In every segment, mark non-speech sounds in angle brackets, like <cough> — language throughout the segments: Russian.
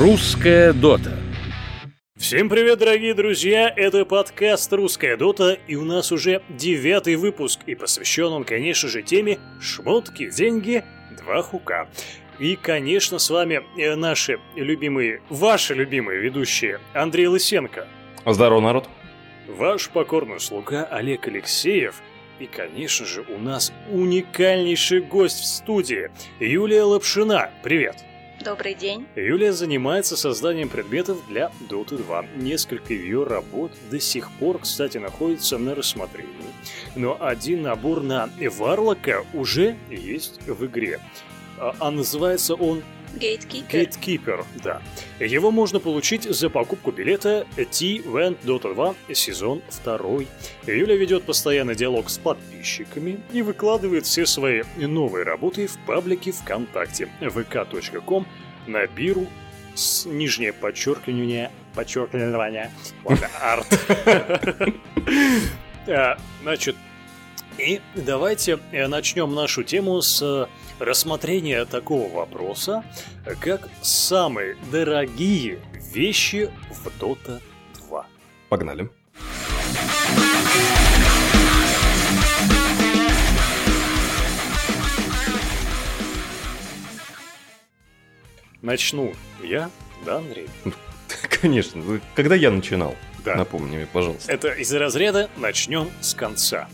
Русская дота. Всем привет, дорогие друзья! Это подкаст «Русская дота», и у нас уже девятый выпуск, и посвящен он, конечно же, теме «Шмотки, деньги, два хука». И, конечно, с вами э, наши любимые, ваши любимые ведущие Андрей Лысенко. Здорово, народ. Ваш покорный слуга Олег Алексеев. И, конечно же, у нас уникальнейший гость в студии Юлия Лапшина. Привет! Добрый день. Юлия занимается созданием предметов для Dota 2. Несколько ее работ до сих пор, кстати, находятся на рассмотрении. Но один набор на Варлока уже есть в игре. А, а называется он Gatekeeper. Gatekeeper, да. Его можно получить за покупку билета T-Vent Dota 2 сезон 2. Юля ведет постоянный диалог с подписчиками и выкладывает все свои новые работы в паблике ВКонтакте vk.com на биру с нижнее подчеркивание подчеркивание арт. <laughs> А, значит, и давайте начнем нашу тему с рассмотрения такого вопроса, как самые дорогие вещи в Dota 2. Погнали. Начну я, да, Андрей? <laughs> Конечно. Когда я начинал? Да. Напомни мне, пожалуйста. Это из разряда «начнем с конца».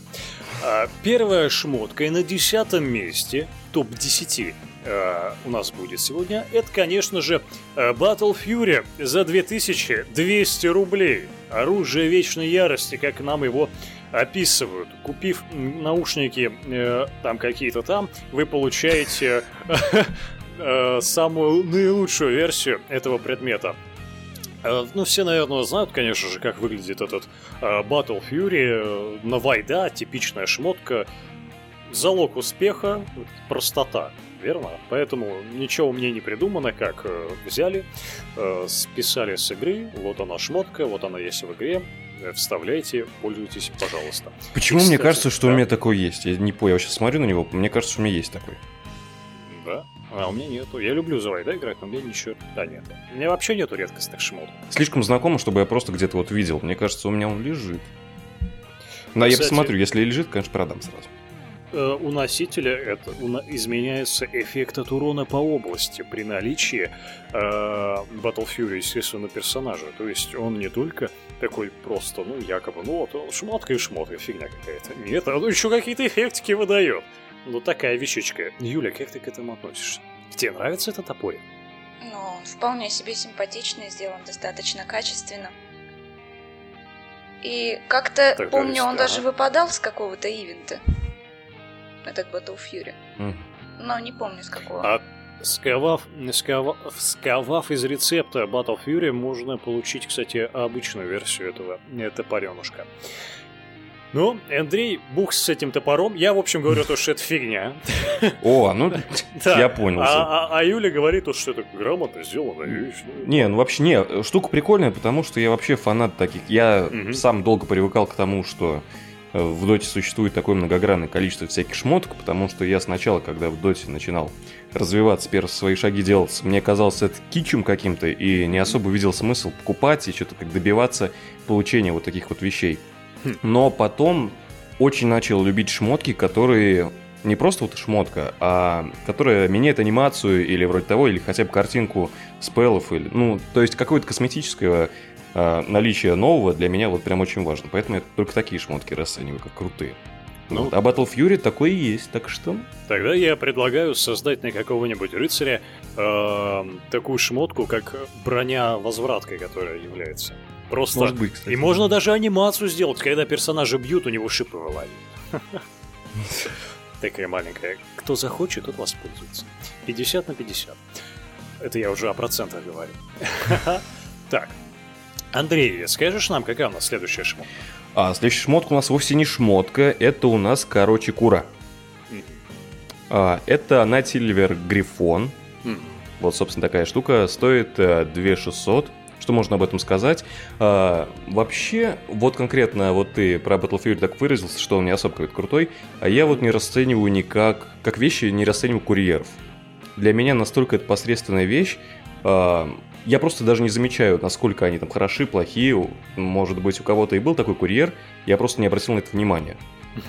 А, первая шмотка и на десятом месте топ-10 а, у нас будет сегодня, это, конечно же, а, Battle Fury за 2200 рублей. Оружие вечной ярости, как нам его описывают. Купив наушники э, там какие-то там, вы получаете <laughs> э, самую наилучшую версию этого предмета. Э, ну, все, наверное, знают, конечно же, как выглядит этот э, Battle Fury. На Вайда типичная шмотка. Залог успеха – простота, верно? Поэтому ничего мне не придумано, как э, взяли, э, списали с игры, вот она шмотка, вот она есть в игре, э, вставляйте, пользуйтесь, пожалуйста. Почему И, мне кстати, кажется, что да. у меня такой есть? Я не понял, я сейчас смотрю на него, мне кажется, что у меня есть такой. Да? А у меня нету. Я люблю за Вайда играть, но у меня ничего да нету. У меня вообще нету редкостных шмоток. Слишком знакомо, чтобы я просто где-то вот видел. Мне кажется, у меня он лежит. Да, я посмотрю, если лежит, конечно, продам сразу. Э, у носителя это уна- изменяется эффект от урона по области при наличии э, Battle Fury, естественно, персонажа. То есть он не только такой просто, ну, якобы, ну, вот шмотка и шмотка, фигня какая-то. Нет, он еще какие-то эффектики выдает. Ну, такая вещичка. Юля, как ты к этому относишься? Тебе нравится этот топорик? Ну, он вполне себе симпатичный, сделан достаточно качественно. И как-то, помню, он даже выпадал с какого-то ивента. Этот Battle Fury. М. Но не помню с какого. А Сковав, сковав, сковав из рецепта Battle Fury, можно получить, кстати, обычную версию этого э, топоренушка. Ну, Андрей, бух с этим топором. Я, в общем, говорю то, что это фигня. О, ну, <laughs> я понял. А, а- а Юля говорит, то, что это грамотно сделано. Не, ну вообще не, штука прикольная, потому что я вообще фанат таких. Я сам долго привыкал к тому, что в доте существует такое многогранное количество всяких шмоток, потому что я сначала, когда в доте начинал развиваться, первые свои шаги делать, мне казалось это кичем каким-то, и не особо видел смысл покупать и что-то как добиваться получения вот таких вот вещей. Хм. Но потом очень начал любить шмотки, которые не просто вот шмотка, а которая меняет анимацию или вроде того, или хотя бы картинку спеллов, или, ну, то есть какое-то косметическое наличие нового для меня вот прям очень важно. Поэтому я только такие шмотки расцениваю, как крутые. Ну. Вот. А Battle Fury такой и есть, так что... Тогда я предлагаю создать на какого-нибудь рыцаря э, такую шмотку, как броня возвраткой, которая является. Просто Может быть, кстати. И можно даже анимацию сделать, когда персонажа бьют, у него шипы вылазят. <laughs> Такая маленькая. Кто захочет, тот воспользуется. 50 на 50. Это я уже о процентах говорю. <laughs> Так. Андрей, скажешь нам, какая у нас следующая шмотка? А следующая шмотка у нас вовсе не шмотка, это у нас, короче, кура. Мгм. А, это Натильвер Грифон. М. Вот, собственно, такая штука стоит э, 2600. Что можно об этом сказать? А, вообще, вот конкретно вот ты про Battlefield так выразился, что он не особо какой-то крутой, а я вот не расцениваю никак, как вещи не расцениваю курьеров. Для меня настолько это посредственная вещь, А, я просто даже не замечаю, насколько они там хороши, плохие. Может быть, у кого-то и был такой курьер, я просто не обратил на это внимания.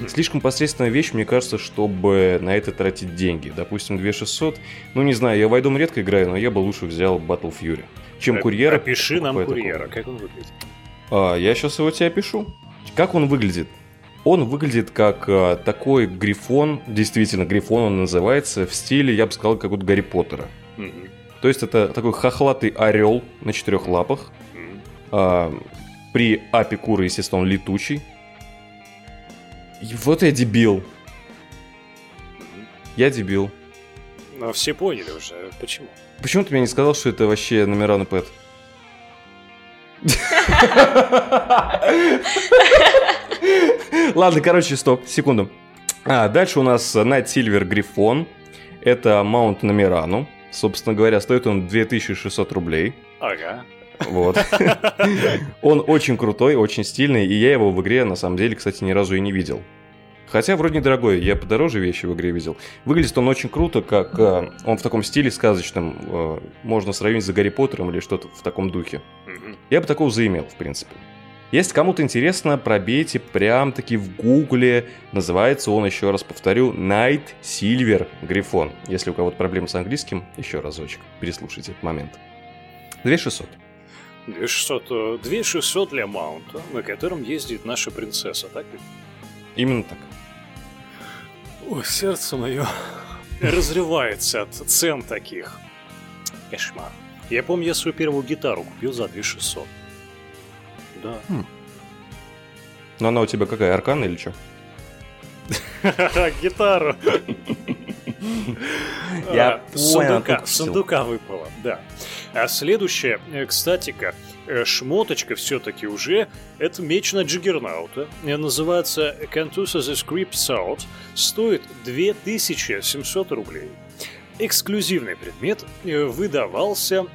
Слишком посредственная вещь, мне кажется, чтобы на это тратить деньги. Допустим, 2600. Ну, не знаю, я в Айдом редко играю, но я бы лучше взял Battle Fury. Чем Э, курьера. Опиши нам курьера, такого. как он выглядит. А, я сейчас его тебе опишу. Как он выглядит? Он выглядит как а, такой грифон, действительно, грифон он называется, в стиле, я бы сказал, как вот Гарри Поттера. Мгм. То есть это такой хохлатый орел на четырех лапах. А, при апе куры, естественно, он летучий. И вот я дебил. Я дебил. Но все поняли уже, почему. Почему ты мне не сказал, что это вообще номера на пэт? Ладно, короче, стоп, секунду. А, дальше у нас Night Silver Грифон. Это маунт на Мирану. Собственно говоря, стоит он 2600 рублей. Ага. Вот. <laughs> Он очень крутой, очень стильный, и я его в игре, на самом деле, кстати, ни разу и не видел. Хотя вроде недорогой, я подороже вещи в игре видел. Выглядит он очень круто, как э, он в таком стиле сказочном, э, можно сравнить с Гарри Поттером или что-то в таком духе. Я бы такого заимел, в принципе. Если кому-то интересно, пробейте прям таки в гугле. Называется он, еще раз повторю, Night Silver Грифон. Если у кого-то проблемы с английским, еще разочек, переслушайте этот момент. 2600. 2600, э, 2600 для маунта, на котором ездит наша принцесса, так ведь? Именно так. Ой, сердце мое разрывается от цен таких. Кошмар. Я помню, я свою первую гитару купил за 2600. Да. Но она у тебя какая, аркан или что? <laughs> Гитару. <laughs> Я А, Сундука, сундука выпало, да. А следующее, э, кстати-ка, э, шмоточка все-таки уже, это меч на Джиггернаута. Э, Называется Cantusa the Script Out. Стоит 2700 рублей. Эксклюзивный предмет выдавался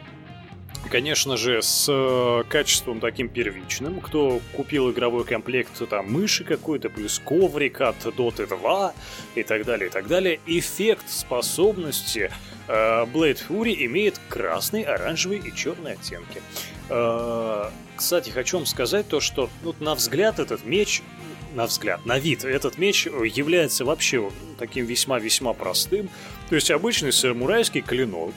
конечно же, с э, качеством таким первичным. Кто купил игровой комплект, там, мыши какой-то, плюс коврик от Dota 2 и так далее, и так далее. Эффект способности э, Blade Fury имеет красный, оранжевый и черный оттенки. Э, кстати, хочу вам сказать то, что ну, на взгляд этот меч на взгляд, на вид, этот меч является вообще таким весьма-весьма простым. То есть обычный самурайский клинок,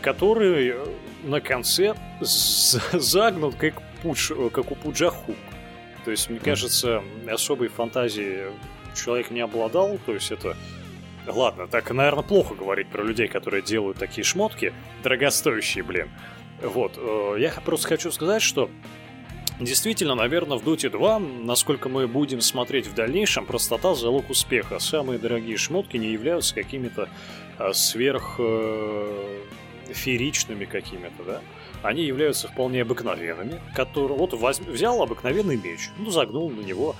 который на конце загнут как, пудж, как у пуджаху. То есть, мне кажется, особой фантазии человек не обладал. То есть это... Ладно, так, наверное, плохо говорить про людей, которые делают такие шмотки, дорогостоящие, блин. Вот, э, я просто хочу сказать, что Действительно, наверное, в Dota 2, насколько мы будем смотреть в дальнейшем, простота – залог успеха. Самые дорогие шмотки не являются какими-то а, сверх э, фееричными какими-то, да? Они являются вполне обыкновенными, которые... Вот воз- взял обыкновенный меч, ну, загнул на него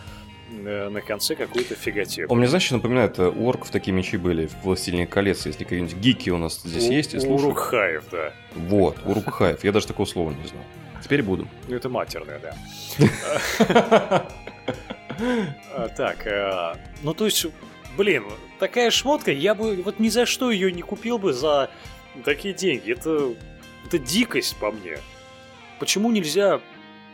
э, на конце какую-то фиготеку. Он мне, знаешь, что напоминает, э, у орков такие мечи были в «Властелине колец», если какие-нибудь гики у нас здесь У- есть и слушают. Урукхаев, да. Вот, Урукхаев. Я даже такого слова не знал. Теперь буду. Ну, это матерное, да. <laughs> А, Так, э, ну то есть, блин, такая шмотка, я бы вот ни за что ее не купил бы за такие деньги. Это, это дикость по мне. Почему нельзя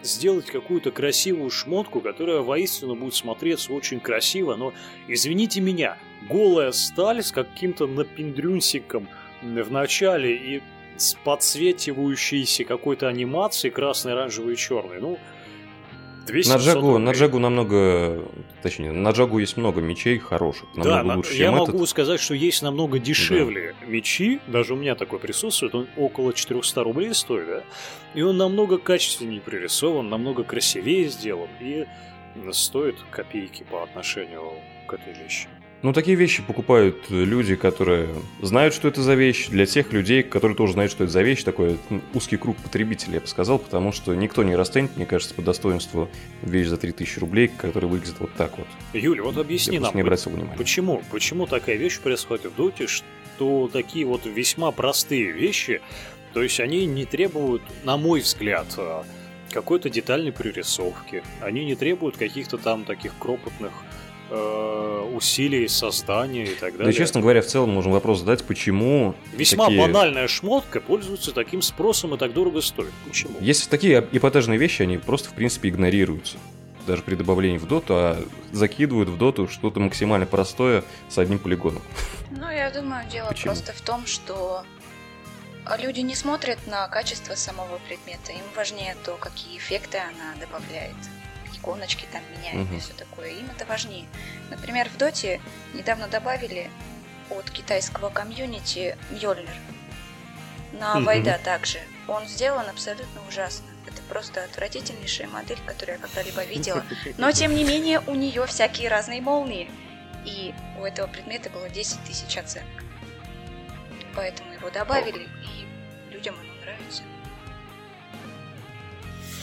сделать какую-то красивую шмотку, которая воистину будет смотреться очень красиво, но, извините меня, голая сталь с каким-то напендрюнсиком в начале и с подсвечивающейся какой-то анимацией красный, оранжевый и черный. Ну, 200 На Джагу, на Джагу намного... Точнее, на Джагу есть много мечей хороших, намного Да, на- лучше, я чем могу этот. сказать, что есть намного дешевле мечи, даже у меня такой присутствует, он около 400 рублей стоит, да? И он намного качественнее пририсован, намного красивее сделан и стоит копейки по отношению к этой вещи. Ну, такие вещи покупают люди, которые знают, что это за вещь. Для тех людей, которые тоже знают, что это за вещь, такой узкий круг потребителей, я бы сказал, потому что никто не расценит, мне кажется, по достоинству вещь за 3000 рублей, которая выглядит вот так вот. Юля, вот объясни я нам, не обратил внимания. почему, почему такая вещь происходит в Доте, что такие вот весьма простые вещи, то есть они не требуют, на мой взгляд, а, какой-то детальной прорисовки, они не требуют каких-то там таких кропотных э, усилий создания и так далее. Да, честно говоря, в целом можем вопрос задать, почему Весьма такие... банальная шмотка пользуется таким спросом и так дорого стоит. Почему? Есть такие эпатажные вещи, они просто, в принципе, игнорируются. Даже при добавлении в доту, а закидывают в доту что-то максимально простое с одним полигоном. Ну, я думаю, дело Почему? просто в том, что люди не смотрят на качество самого предмета. Им важнее то, какие эффекты она добавляет. Иконочки там меняет Мгм. и все такое. Им это важнее. Например, в Доте недавно добавили от китайского комьюнити Мьёльнир. На. Вайда также. Он сделан абсолютно ужасно. Это просто отвратительнейшая модель, которую я когда-либо видела. Но, тем не менее, у нее всякие разные молнии. И у этого предмета было 10 тысяч оценок. Поэтому его добавили, и людям оно.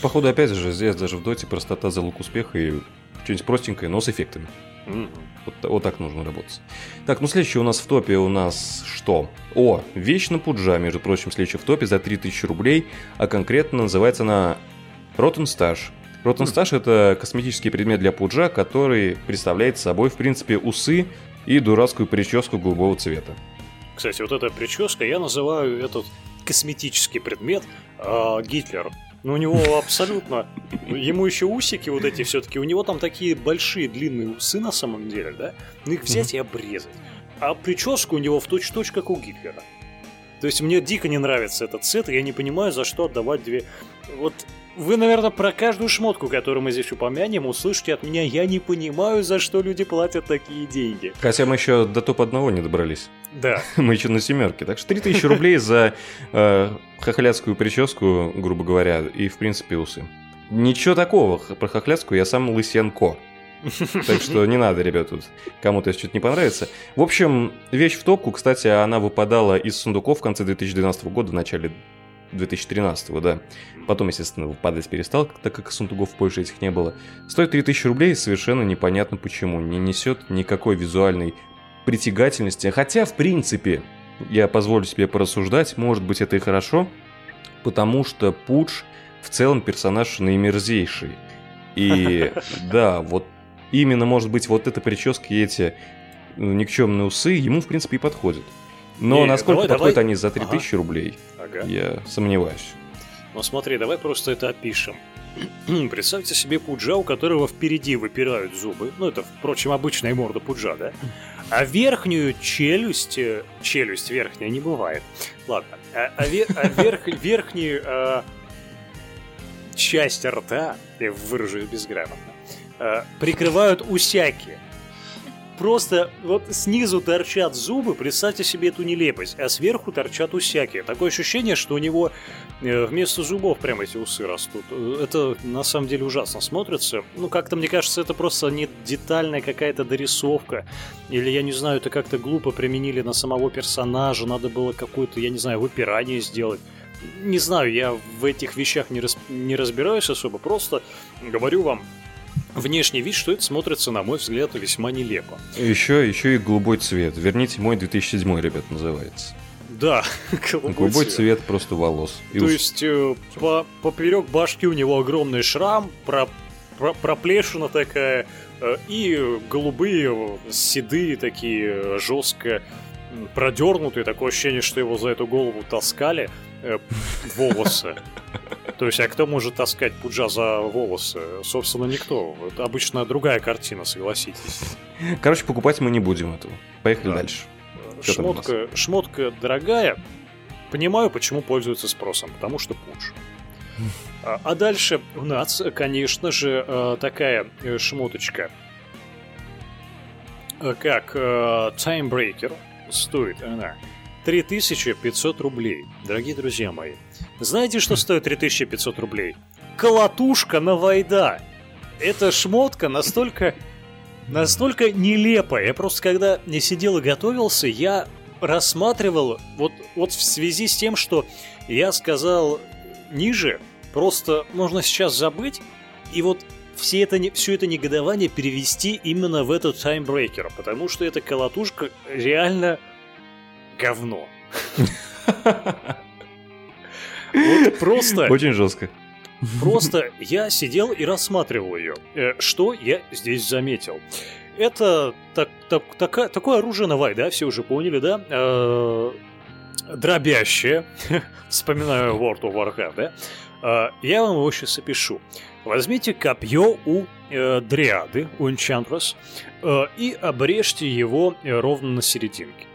Походу, опять же, здесь даже в доте простота залог успеха и что-нибудь простенькое, но с эффектами. Вот, вот так нужно работать. Так, ну следующий у нас в топе у нас что? О, вещь на пуджа, между прочим, следующая в топе за 3000 рублей, а конкретно называется она Rotten Stash. Rotten Stash это косметический предмет для пуджа, который представляет собой, в принципе, усы и дурацкую прическу голубого цвета. Кстати, вот эта прическа, я называю этот косметический предмет а, Гитлер. Ну, у него абсолютно... Ему еще усики вот эти все-таки. У него там такие большие длинные усы на самом деле, да? Ну, их взять и обрезать. А прическа у него в точь-точь, как у Гитлера. То есть мне дико не нравится этот цвет, и я не понимаю, за что отдавать две... Вот вы, наверное, про каждую шмотку, которую мы здесь упомянем, услышите от меня, я не понимаю, за что люди платят такие деньги. Хотя мы еще до топ-1 не добрались. Да. <laughs> Мы еще на семерке. Так что 3000 рублей за э, хохляцкую прическу, грубо говоря, и, в принципе, усы. Ничего такого. Про хохляцкую я сам лысенко. <laughs> Так что не надо, ребят, тут кому-то если что-то не понравится. В общем, вещь в топку, кстати, она выпадала из сундуков в конце 2012 года, в начале 2013, да. Потом, естественно, выпадать перестал, так как сундуков больше этих не было. Стоит 3000 рублей, совершенно непонятно почему. Не несет никакой визуальной притягательности. Хотя, в принципе, я позволю себе порассуждать, может быть, это и хорошо, потому что Пудж в целом персонаж наимерзейший. И <laughs> да, вот именно, может быть, вот эта прическа и эти ну, никчемные усы ему, в принципе, и подходят. Но Не, насколько давай, подходят давай. они за Ага. 3000 рублей, Ага. я сомневаюсь. Ну смотри, давай просто это опишем. <clears throat> Представьте себе пуджа, у которого впереди выпирают зубы. Ну, это, впрочем, обычная морда пуджа, да? А верхнюю челюсть... э, Челюсть верхняя не бывает. Ладно. А, а ве- а верх- <laughs> верхнюю э, часть рта, я выражу безграмотно, э, прикрывают усяки. Просто вот снизу торчат зубы, представьте себе эту нелепость, а сверху торчат усяки. Такое ощущение, что у него э, вместо зубов прямо эти усы растут. Э, Это на самом деле ужасно смотрится. Ну, как-то, мне кажется, это просто не детальная какая-то дорисовка. Или, я не знаю, это как-то глупо применили на самого персонажа. Надо было какое-то, я не знаю, выпирание сделать. Не знаю, я в этих вещах не, рас- не разбираюсь особо. Просто говорю вам, внешний вид, что это смотрится, на мой взгляд, весьма нелепо. Еще, еще и голубой цвет. Верните мой 2007, ребят, называется. Да, голубой, Голубой цвет. цвет просто волос. И То ус- есть э, по, поперек башки у него огромный шрам, про, про- проплешина такая, э, и голубые, седые такие, э, жестко продернутые, такое ощущение, что его за эту голову таскали э, волосы. <laughs> То есть, а кто может таскать пуджа за волосы? Собственно, никто. Это обычно другая картина, согласитесь. Короче, покупать мы не будем этого. Поехали Да. дальше. Нас? Шмотка, шмотка дорогая. Понимаю, почему пользуется спросом, потому что пуш. <laughs> А, а дальше у нас, конечно же, э, такая э, шмоточка, э, как э, Timebreaker. Стоит она 3500 рублей. Дорогие друзья мои, знаете, что стоит 3500 рублей? Колотушка на Вайда. Эта шмотка настолько настолько нелепая. Я просто когда не сидел и готовился, я рассматривал вот, вот в связи с тем, что я сказал ниже, просто можно сейчас забыть, и вот все это, все это негодование перевести именно в этот таймбрейкер, потому что эта колотушка реально говно. <laughs> Вот просто Очень жестко. Просто я сидел и рассматривал ее. Э, что я здесь заметил? Это так, так, така, такое оружие Навай, да, все уже поняли, да? Э, дробящее. <laughs> Вспоминаю World of Warcraft, да? Э, я вам его сейчас опишу. Возьмите копье у э, дриады, у Enchantress, э, и обрежьте его ровно на серединке.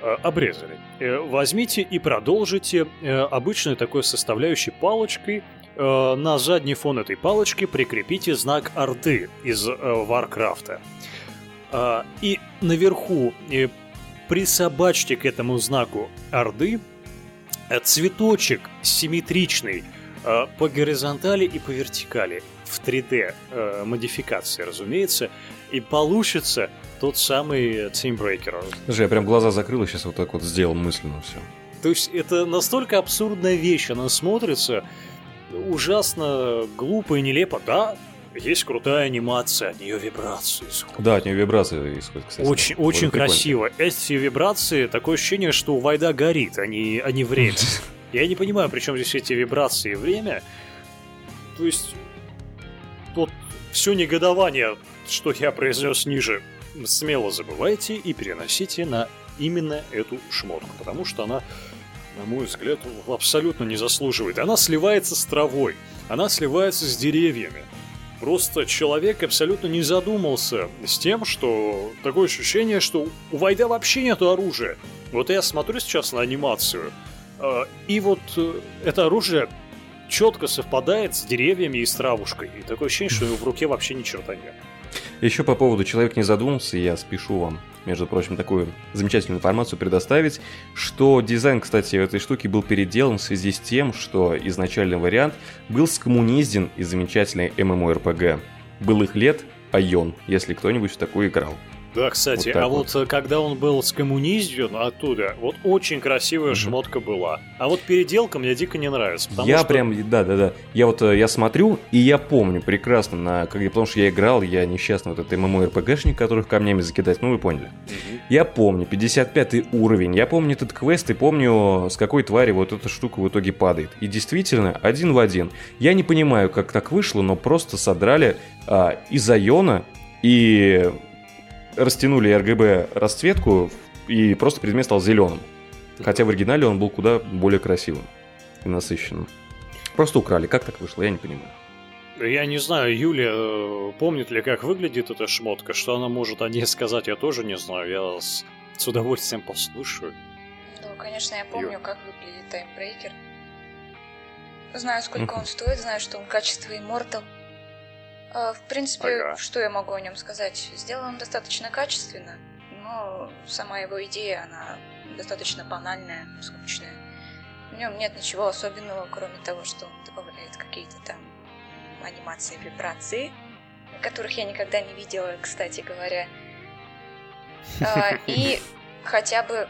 Э, обрезали. Э, возьмите и продолжите э, обычной такой составляющей палочкой. На задний фон этой палочки прикрепите знак Орды из Варкрафта. И наверху присобачьте к этому знаку Орды цветочек симметричный по горизонтали и по вертикали в 3D э, модификации, разумеется, и получится тот самый Teambreaker. Слушай, я прям глаза закрыл и сейчас вот так вот сделал мысленно все. То есть это настолько абсурдная вещь, она смотрится ужасно глупо и нелепо. Да, есть крутая анимация, от нее вибрации исходят. Да, от нее вибрации исходят, кстати. Очень, очень красиво. Эти вибрации, такое ощущение, что у Вайда горит, а не, а не время. <laughs> Я не понимаю, при чем здесь эти вибрации и время. То есть, вот все негодование, что я произнес ниже, смело забывайте и переносите на именно эту шмотку, потому что она, на мой взгляд, абсолютно не заслуживает. Она сливается с травой, она сливается с деревьями. Просто человек абсолютно не задумался с тем, что такое ощущение, что у Вайда вообще нету оружия. Вот я смотрю сейчас на анимацию, э, и вот э, это оружие четко совпадает с деревьями и с травушкой. И такое ощущение, что в руке вообще ни черта нет. Еще по поводу «Человек не задумался», я спешу вам, между прочим, такую замечательную информацию предоставить, что дизайн, кстати, этой штуки был переделан в связи с тем, что изначальный вариант был скоммунизден из замечательной MMORPG. Былых лет Айон, если кто-нибудь в такую играл. Да, кстати, Вот а вот. вот э, когда он был скоммунизден оттуда, вот очень красивая Мгм. шмотка была. А вот переделка мне дико не нравится. Я что... прям, да, да, да. Я вот э, я смотрю, и я помню прекрасно, на, потому что я играл, я несчастный вот этот MMORPG-шник, которых камнями закидать, ну вы поняли. Мгм. Я помню, 55 уровень, я помню этот квест и помню, с какой твари вот эта штука в итоге падает. И действительно, один в один. Я не понимаю, как так вышло, но просто содрали а, из Айона и растянули RGB расцветку, и просто предмет стал зеленым. Хотя в оригинале он был куда более красивым и насыщенным. Просто украли. Как так вышло, я не понимаю. Я не знаю, Юля э, помнит ли, как выглядит эта шмотка, что она может о ней сказать, я тоже не знаю. Я с, с удовольствием послушаю. Ну, конечно, я помню, как выглядит таймбрейкер. Знаю, сколько он стоит, знаю, что он качество Immortal. А, В принципе, Ага. что я могу о нем сказать? Сделан достаточно качественно, но сама его идея, она достаточно банальная, скучная. В нем нет ничего особенного, кроме того, что он добавляет какие-то там анимации, вибрации, которых я никогда не видела, кстати говоря. <laughs> А, И хотя бы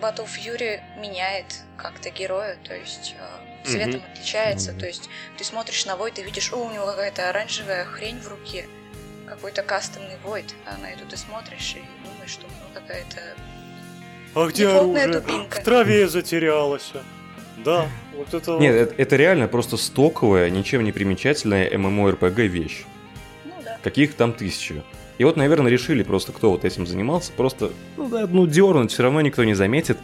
Battle Fury меняет как-то героя, то есть э, цветом Мгм. отличается, Мгм. то есть ты смотришь на Войд и видишь, о, у него какая-то оранжевая хрень в руке, какой-то кастомный Войд, а на эту ты смотришь и думаешь, что ну, какая-то... А где оружие? тупинка. В траве затерялась. Да, вот это Нет, вот. это, это реально просто стоковая, ничем не примечательная MMORPG вещь. Ну да. Каких там тысячи. И вот, наверное, решили просто, кто вот этим занимался, просто, ну да, ну дернуть, все равно никто не заметит.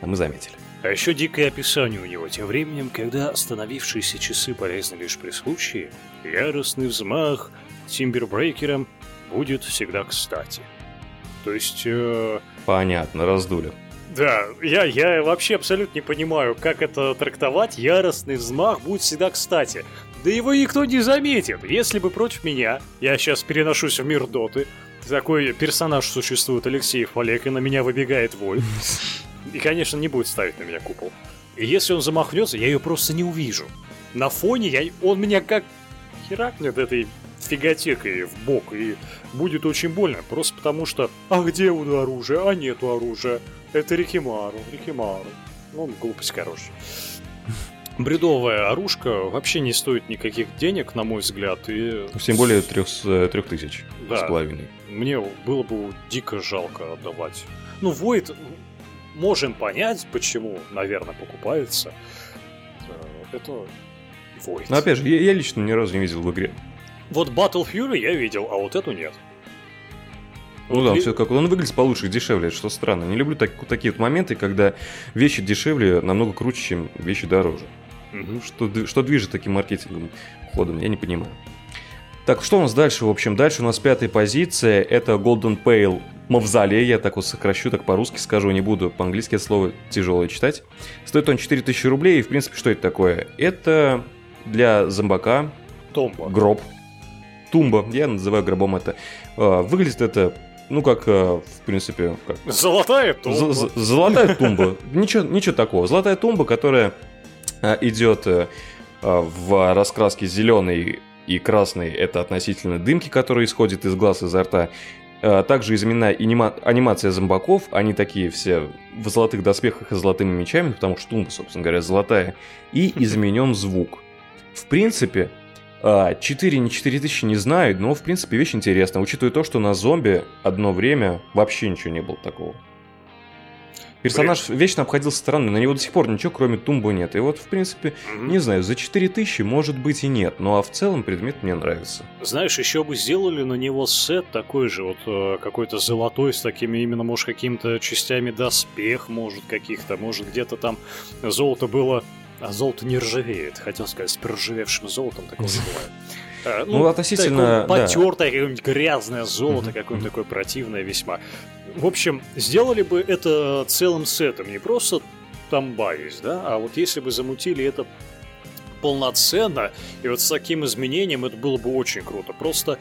А мы заметили. А еще дикое описание у него. Тем временем, когда остановившиеся часы полезны лишь при случае, яростный взмах Тимбербрейкером будет всегда кстати. То есть, э, Понятно, раздули. да, я, я вообще абсолютно не понимаю, как это трактовать. Яростный взмах будет всегда кстати. Да его никто не заметит. Если бы против меня, я сейчас переношусь в мир Доты, такой персонаж существует, Алексеев Олег, и на меня выбегает Вольт. <laughs> И, конечно, не будет ставить на меня купол. И если он замахнется, я ее просто не увижу. На фоне я, он меня как херакнет этой фиготекой в бок, и будет очень больно, просто потому что «А где у оружия? А нету оружия. Это Рикимару, Рикимару». Ну, глупость, короче. Бредовая оружка вообще не стоит никаких денег, на мой взгляд, и... Тем более трех, с- трех тысяч Да. с половиной. Мне было бы дико жалко отдавать. Ну, Void можем понять, почему, наверное, покупается. Э, Это Void. Но опять же, я, я лично ни разу не видел в игре. Вот Battle Fury я видел, а вот эту нет. Ну Вот да, ли- все как он выглядит получше, дешевле, что странно. Не люблю так- такие вот моменты, когда вещи дешевле намного круче, чем вещи дороже. Мгм. Что, что движет таким маркетинговым ходом, я не понимаю. Так, что у нас дальше? В общем, дальше у нас пятая позиция. Это Golden Pale Мавзолей. Я так вот сокращу, так по-русски скажу, не буду. По-английски это слово тяжелое читать. Стоит он 4000 рублей. И, в принципе, что это такое? Это для зомбака Томба. гроб. Тумба. Я называю гробом это. А, Выглядит это, ну, как, а, в принципе, как Золотая томба. З- Золотая тумба. Ничего, ничего такого. Золотая тумба, которая а, идет э, в раскраске зеленый и красный. Это относительно дымки, которые исходят из глаз, изо рта. А, Также изменена анима- анимация зомбаков. Они такие все в золотых доспехах и золотыми мечами, потому что тумба, собственно говоря, золотая. И <laughs> изменен звук. В принципе, а, 4 не 4 тысячи не знаю, но в принципе вещь интересная, учитывая то, что на зомби одно время вообще ничего не было такого. Персонаж вечно обходился странно, на него до сих пор ничего кроме тумбы нет. И вот, в принципе, Мгм. не знаю, за 4 тысячи может быть и нет, ну а в целом предмет мне нравится. Знаешь, еще бы сделали на него сет такой же, вот э, какой-то золотой с такими именно, может, какими-то частями доспех, может, каких-то, может, где-то там золото было, а золото не ржавеет, хотел сказать, с проржавевшим золотом такого не <laughs> бывает. Э, Ну, относительно, да. Потертое, какое-нибудь грязное золото, какое-нибудь такое противное весьма. В общем, сделали бы это целым сетом, не просто тамба есть, да, а вот если бы замутили это полноценно, и вот с таким изменением это было бы очень круто. Просто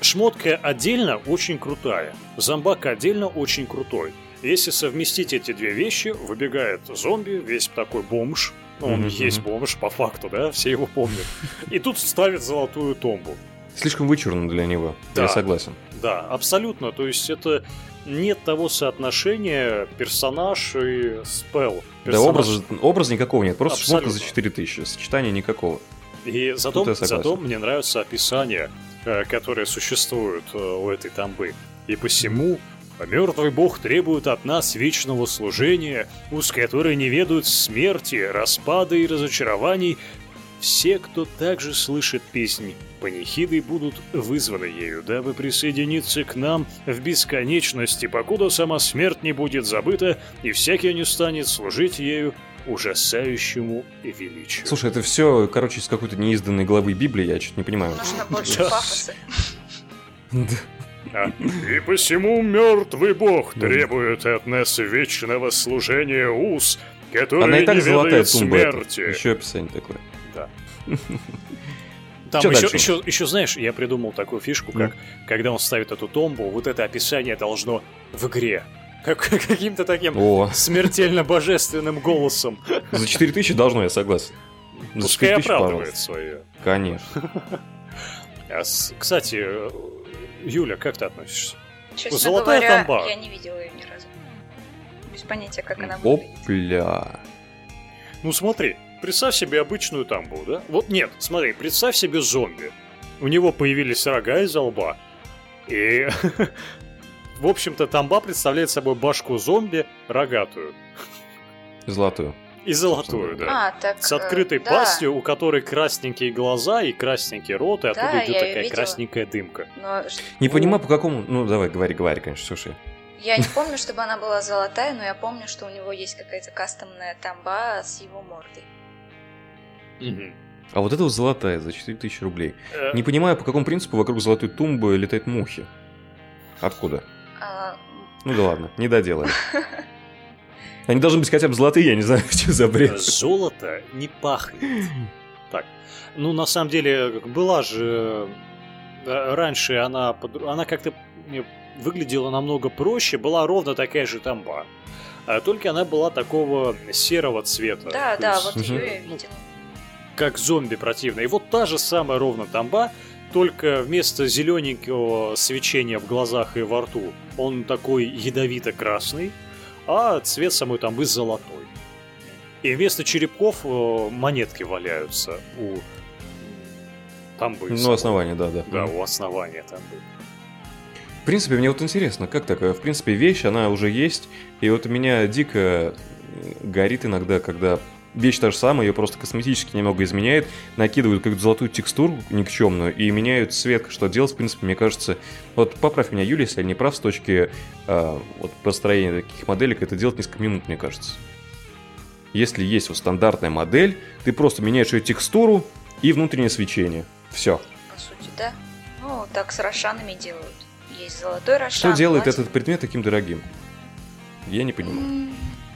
шмотка отдельно очень крутая, зомбак отдельно очень крутой. Если совместить эти две вещи, выбегает зомби, весь такой бомж, ну, он Мгм, есть бомж по факту, да, все его помнят. И тут ставит золотую томбу. Слишком вычурно для него, Да. я согласен. Да, абсолютно. То есть это нет того соотношения персонаж и спел. Да, образа, образа никакого нет, просто Абсолютно. шмотка за 4 тысячи, сочетания никакого. И зато, зато мне нравится описание, э, которое существует э, у этой тамбы. И посему мертвый бог требует от нас вечного служения, уз которой не ведают смерти, распада и разочарований. Все, кто также слышит песнь панихиды, будут вызваны ею, дабы присоединиться к нам в бесконечности, покуда сама смерть не будет забыта, и всякий не станет служить ею ужасающему величию. Слушай, это все, короче, из какой-то неизданной главы Библии, я что-то не понимаю. Нужно больше пафоса. А, И посему мертвый бог требует от нас вечного служения уз, которые Она и так не золотая ведают тумба. это. смерти. Еще описание такое. Там Чё еще, дальше? еще, еще, знаешь, я придумал такую фишку, как когда он ставит эту томбу, вот это описание должно в игре. Как, <laughs> каким-то таким О, смертельно божественным голосом. за 4 тысячи должно, я согласен. За Пускай 4 тысячи, оправдывает свое. Конечно. А с- кстати, Юля, как ты относишься? Честно Золотая говоря, тамба. я не видела ее ни разу. Без понятия, как она выглядит. Опля. Ну смотри, представь себе обычную тамбу, да? Вот нет, смотри, представь себе зомби. У него появились рога из лба. И, <laughs> в общем-то, тамба представляет собой башку зомби рогатую. Золотую. И золотую, да. А, так... С э, открытой да. пастью, у которой красненькие глаза и красненький рот, и оттуда Да, идет такая видела. красненькая дымка. Но Не понимаю, по какому... Ну, давай, говори, говори, конечно, слушай. я не <laughs> помню, чтобы она была золотая, но я помню, что у него есть какая-то кастомная тамба с его мордой. А вот это вот золотая за 4000 рублей. Э, Не понимаю, по какому принципу вокруг золотой тумбы летают мухи. Откуда? А, Ну да ладно, не доделали. <laughs> Они должны быть хотя бы золотые, я не знаю, <laughs> что за бред. Золото не пахнет. Так. Ну, на самом деле, была же... э, Раньше она, она как-то э, выглядела намного проще, была ровно такая же тамба. А только она была такого серого цвета. да, да, есть, вот ее я видела. Как зомби противный. И вот та же самая ровно тамба, только вместо зелененького свечения в глазах и во рту, он такой ядовито-красный, а цвет самой тамбы золотой. И вместо черепков э, монетки валяются у тамбы. Ну, самой. основание, да, да. Да, у основания тамбы. В принципе, мне вот интересно, как такое? В принципе, вещь, она уже есть, и вот меня дико горит иногда, когда вещь та же самая, ее просто косметически немного изменяют, накидывают какую-то золотую текстуру никчемную и меняют цвет, что делать, в принципе, мне кажется... Вот поправь меня, Юлия, если я не прав, с точки э, вот, построения таких моделек, это делать несколько минут, мне кажется. Если есть вот стандартная модель, ты просто меняешь ее текстуру и внутреннее свечение. Все. По сути, да. Ну, так с рошанами делают. Есть золотой рошан. Что делает платиновый. этот предмет таким дорогим? Я не понимаю.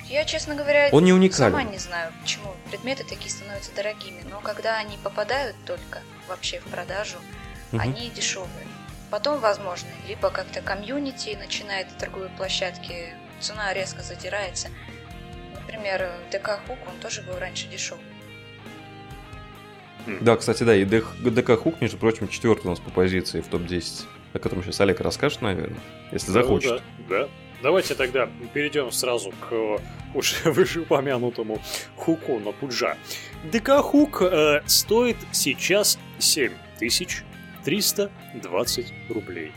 Я, честно говоря, Он не уникален. сама не знаю, почему предметы такие становятся дорогими. Но когда они попадают только вообще в продажу, Мгм. они дешевые. Потом, возможно, либо как-то комьюнити начинает торговые площадки, цена резко задирается. Например, ДК Хук, он тоже был раньше дешевый. Да, кстати, да, и ДК ДК Хук, между прочим, четвертый у нас по позиции в топ-10, о котором сейчас Олег расскажет, наверное, если захочет. Ну, да, да. Давайте тогда перейдем сразу к э, уже <laughs> вышеупомянутому хуку на пуджа. ДК Хук э, стоит сейчас 7320 рублей.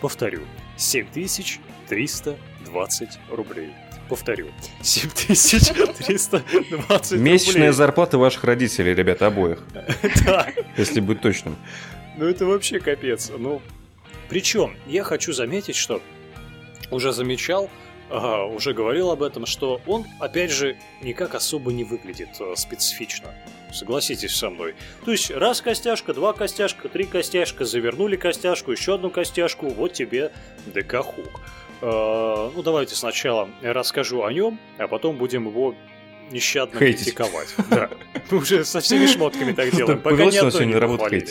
Повторю, 7320 рублей. Повторю, <laughs> 7320 рублей. Месячная зарплата ваших родителей, ребята, обоих, <laughs> Да. если быть точным. Ну это вообще капец. Ну, причем я хочу заметить, что уже замечал, ага, уже говорил об этом, что он, опять же, никак особо не выглядит э, специфично. Согласитесь со мной. То есть раз костяшка, два костяшка, три костяшка, завернули костяшку, еще одну костяшку, вот тебе ДК Хук. Э, ну давайте сначала расскажу о нем, а потом будем его нещадно Хейтить. критиковать. <laughs> Да. Мы уже со всеми шмотками так делаем. Пока ни одной не похвалили.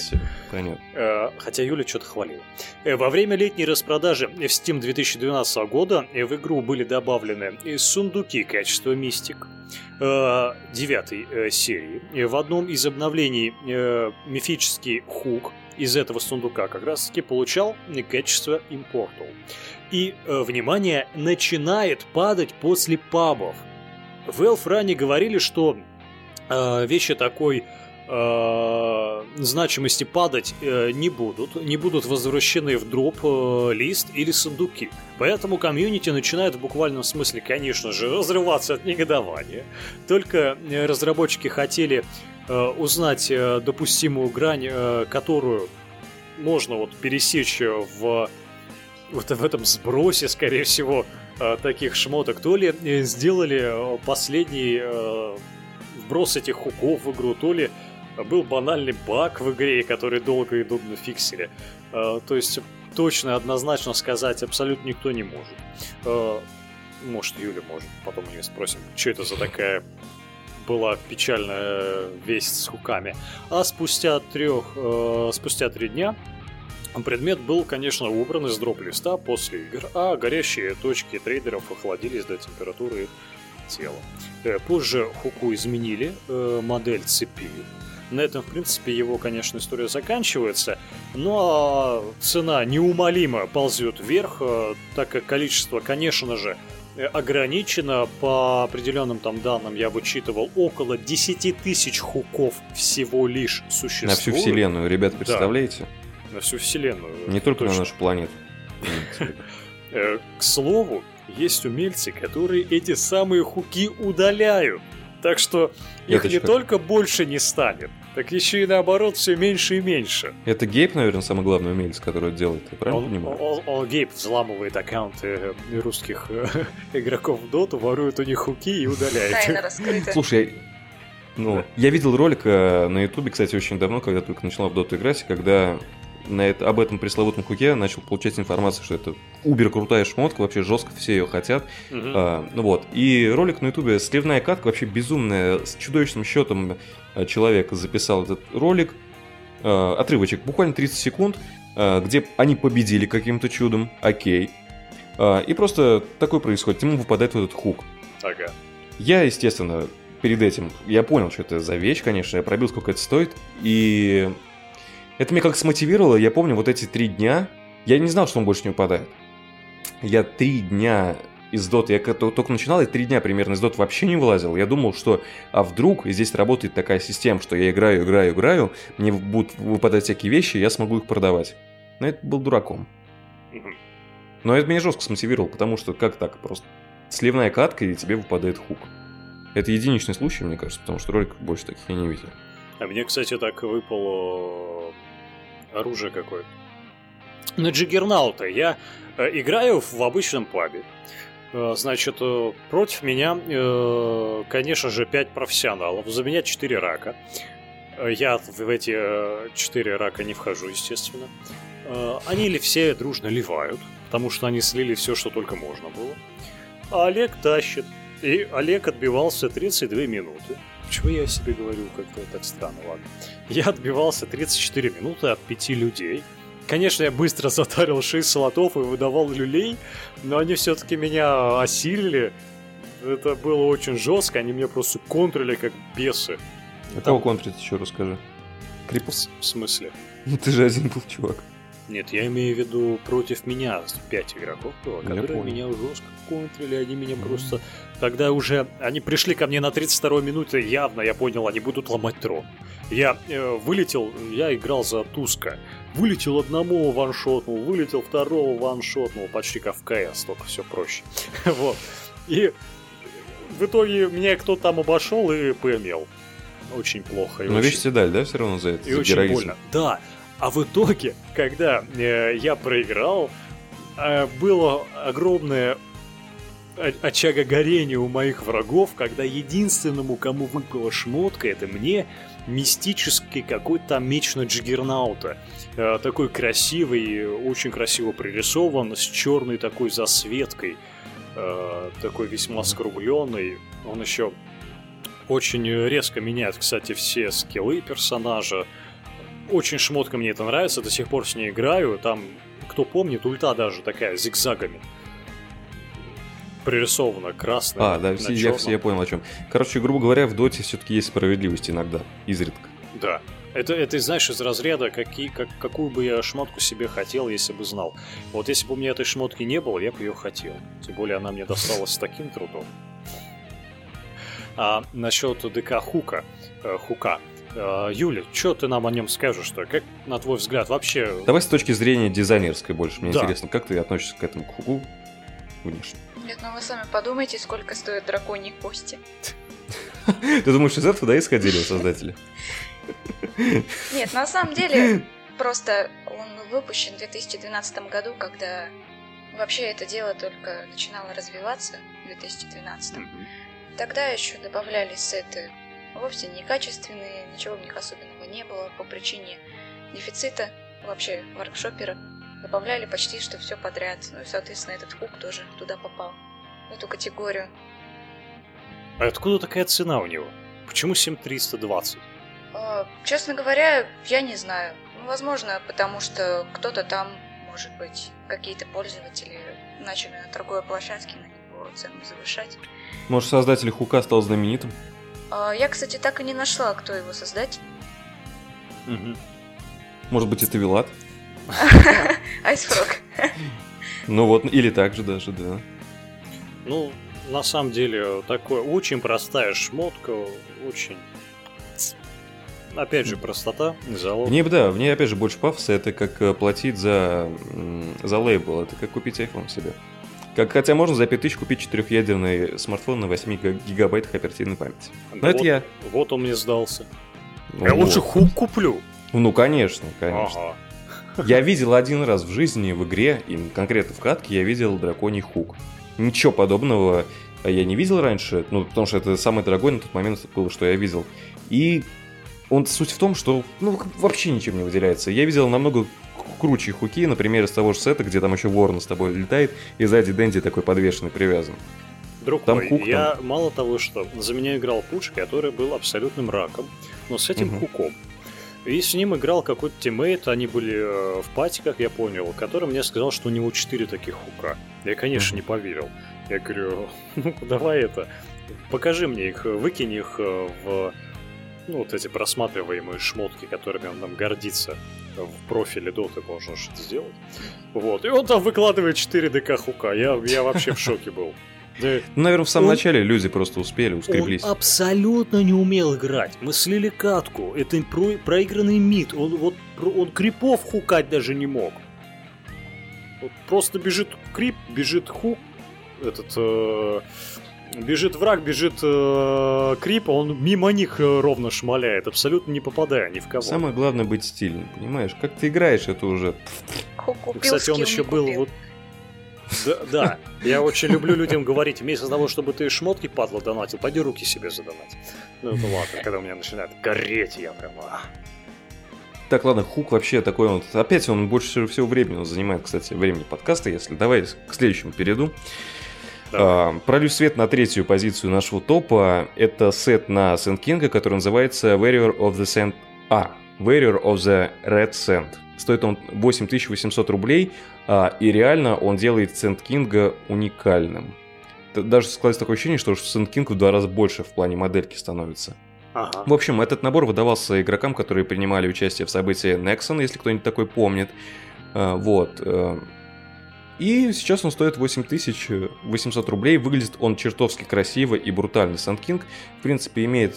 Понятно. Э, Хотя Юля что-то хвалила. Э, Во время летней распродажи в Steam 2012 года э, в игру были добавлены сундуки качества Мистик девятой серии. В одном из обновлений мифический хук из этого сундука как раз таки получал качество Immortal. И, внимание, начинает падать после пабов. В Элфране говорили, что э, вещи такой э, значимости падать э, не будут, не будут возвращены в дроп, э, лист или сундуки. Поэтому комьюнити начинает в буквальном смысле, конечно же, разрываться от негодования. Только э, разработчики хотели э, узнать э, допустимую грань, э, которую можно вот пересечь в вот в этом сбросе, скорее всего, таких шмоток, то ли э, сделали э, последний э, вброс этих хуков в игру, то ли был банальный баг в игре, который долго и дубно фиксили. Э, То есть точно, однозначно сказать абсолютно никто не может. Э, Может, Юля может, потом у нее спросим, что это за такая была печальная весть с хуками. А спустя трех, э, спустя три дня предмет был, конечно, убран из дроп-листа после игр, а горящие точки трейдеров охладились до температуры их тела. Э, Позже Хуку изменили э, модель цепи. На этом, в принципе, его, конечно, история заканчивается. Ну а цена неумолимо ползет вверх, э, так как количество, конечно же, ограничено. По определенным там данным я вычитывал около 10 тысяч хуков всего лишь существует. На всю вселенную, ребята, Да. На всю вселенную. Не только на точно. нашу планету. Э, К слову, есть умельцы, которые эти самые хуки удаляют. Так что их не только больше не станет, так еще и наоборот все меньше и меньше. Это Гейб, наверное, самый главный умелец, который это делает. Я правильно Он, понимаю? он- он- Гейб взламывает аккаунты э, русских э, <laughs> игроков в доту, ворует у них хуки и удаляет Тайна их. раскрыта. Слушай, ну, я видел ролик на Ютубе, кстати, очень давно, когда только начала в доту играть, и когда на это, об этом пресловутом хуке начал получать информацию, что это убер крутая шмотка, вообще жестко все ее хотят. Мгм. А, ну вот. И ролик на Ютубе сливная катка вообще безумная, с чудовищным счетом э, человек записал этот ролик. Э, отрывочек, буквально 30 секунд, э, где они победили каким-то чудом, окей. А, и просто такое происходит, ему выпадает вот этот хук. Ага. Я, естественно, перед этим, я понял, что это за вещь, конечно, я пробил, сколько это стоит, и это меня как смотивировало, я помню, вот эти три дня, я не знал, что он больше не выпадает. Я три дня из доты, я только начинал, и три дня примерно из доты вообще не вылазил. Я думал, что, а вдруг здесь работает такая система, что я играю, играю, играю, мне будут выпадать всякие вещи, я смогу их продавать. Но это был дураком. Но это меня жестко смотивировало, потому что как так просто? Сливная катка, и тебе выпадает хук. Это единичный случай, мне кажется, потому что роликов больше таких я не видел. А мне, кстати, так выпало оружие какое-то. На Джиггернаута я э, играю в обычном пабе. Э, Значит, э, против меня, конечно же, 5 профессионалов. За меня 4 рака. Я в эти э, 4 рака не вхожу, естественно. Они ли все дружно ливают, потому что они слили все, что только можно было. А Олег тащит. И Олег отбивался 32 минуты. Почему я себе говорю как-то так странно, ладно. Я отбивался 34 минуты от пяти людей. Конечно, я быстро <laughs> затарил 6 слотов и выдавал люлей, но они все-таки меня осилили. Это было очень жестко, они меня просто контрили как бесы. А кого контрить еще расскажи? Крипус? В смысле? Ну ты же один был, чувак. Нет, я имею в виду против меня 5 игроков было, которые меня жестко контрили, они меня просто... Когда уже они пришли ко мне на 32-й минуте, явно я понял, они будут ломать трон. Я э, вылетел, я играл за Туска. Вылетел одному, ваншотнул, вылетел второго, ваншотнул, почти как в КС, только все проще. <laughs> вот. И в итоге меня кто-то там обошел и ПМЛ. Очень плохо. Но очень- вещь все дали, да, все равно за это? и за очень героизм? больно. Да. А в итоге, когда э, я проиграл, э, было огромное очага горения у моих врагов, когда единственному, кому выпала шмотка, это мне, мистический какой-то меч на Джиггернаута. Э, такой красивый, очень красиво пририсован, с черной такой засветкой. э, такой весьма скругленный. Он еще очень резко меняет, кстати, все скиллы персонажа. Очень шмотка мне это нравится, до сих пор с ней играю. Там, кто помнит, ульта даже такая, зигзагами. Пририсована красная. А, да, все- я, все- я понял о чем. Короче, грубо говоря, в доте все-таки есть справедливость иногда, изредка. Да. Это, это, знаешь, из разряда, какие, как, какую бы я шмотку себе хотел, если бы знал. Вот если бы у меня этой шмотки не было, я бы ее хотел. Тем более она мне досталась с таким трудом. А насчет ДК Хука, э, Хука, э, Юля, что ты нам о нем скажешь, что? Как, на твой взгляд, вообще... Давай с точки зрения дизайнерской больше. Мне Да. интересно, как ты относишься к этому хуку внешне? Нет, ну вы сами подумайте, сколько стоят драконьи кости. Ты думаешь, из этого, да, исходили создатели? Нет, на самом деле, просто он выпущен в 2012 году, когда вообще это дело только начинало развиваться в 2012. Мгм. Тогда еще добавляли сеты вовсе некачественные, ничего в них особенного не было по причине дефицита вообще воркшоперов. Добавляли почти что все подряд. Ну и, соответственно, этот хук тоже туда попал, в эту категорию. А откуда такая цена у него? Почему 7320? А, Честно говоря, я не знаю. Ну, возможно, потому что кто-то там, может быть, какие-то пользователи начали на торговой площадке на него цену завышать. Может, создатель хука стал знаменитым? А, Я, кстати, так и не нашла, кто его создатель. Может быть, это Вилат? <laughs> Айсфрог. Ну вот, или так же даже, да. Ну, на самом деле, такое очень простая шмотка, очень... Опять же, простота, залог. В ней, да, в ней, опять же, больше пафоса. Это как э, платить за, за лейбл. Это как купить iPhone себе. Как, хотя можно за 5000 купить четырехъядерный смартфон на 8 га- гигабайтах оперативной памяти. Но это вот, я. Вот он мне сдался. Ну, я лучше вот. хук куплю. Ну, конечно, конечно. Ага. <laughs> Я видел один раз в жизни в игре, и конкретно в катке, я видел драконий хук. Ничего подобного я не видел раньше, ну, потому что это самый дорогой на тот момент было, что я видел. И он суть в том, что ну, вообще ничем не выделяется. Я видел намного круче хуки, например, из того же сета, где там еще ворон с тобой летает, и сзади Дэнди такой подвешенный, привязан. Друг Там мой, хук там. я мало того, что за меня играл Пудж, который был абсолютным раком, но с этим Мгм. хуком. И с ним играл какой-то тиммейт, они были э, в патиках, я понял, который мне сказал, что у него четыре таких хука. Я, конечно, не поверил. Я говорю, <laughs> ну давай это, покажи мне их, выкинь их э, в ну, вот эти просматриваемые шмотки, которыми он нам гордится. В профиле доты можно что-то сделать. Вот. И он там выкладывает 4 ДК хука. Я, я вообще в шоке был. Да, Ну, наверное, в самом Он- начале люди просто успели, ускреблись. он абсолютно не умел играть. Мы слили катку. Это про- проигранный мид. Он вот он крипов хукать даже не мог. Вот просто бежит крип, бежит хук, этот э, Бежит враг, бежит э, крип, он мимо них э, ровно шмаляет, абсолютно не попадая ни в кого. Самое главное быть стильным, понимаешь? Как ты играешь, это уже... Купил, Кстати, он еще был купил. вот... Да, да, я очень люблю людям говорить, вместо того, чтобы ты шмотки падла донатил, пойди руки себе задонать. Ну это ладно, когда у меня начинает гореть, я прям... а. Так, ладно, Хук вообще такой он... Опять он больше всего времени он занимает, кстати, времени подкаста, если... Давай к следующему перейду. Давай. А, пролью свет на третью позицию нашего топа. Это сет на Сент Кинга, который называется Warrior of the Sand... А, Warrior of the Red Sand. Стоит он 8800 рублей, а, и реально он делает Сент Кинга уникальным. Даже складывается такое ощущение, что Сент Кинг в два раза больше в плане модельки становится. Ага. В общем, этот набор выдавался игрокам, которые принимали участие в событии Nexon, если кто-нибудь такой помнит. А, Вот. э, И сейчас он стоит 8800 рублей. Выглядит он чертовски красиво и брутально. Санд Кинг, в принципе, имеет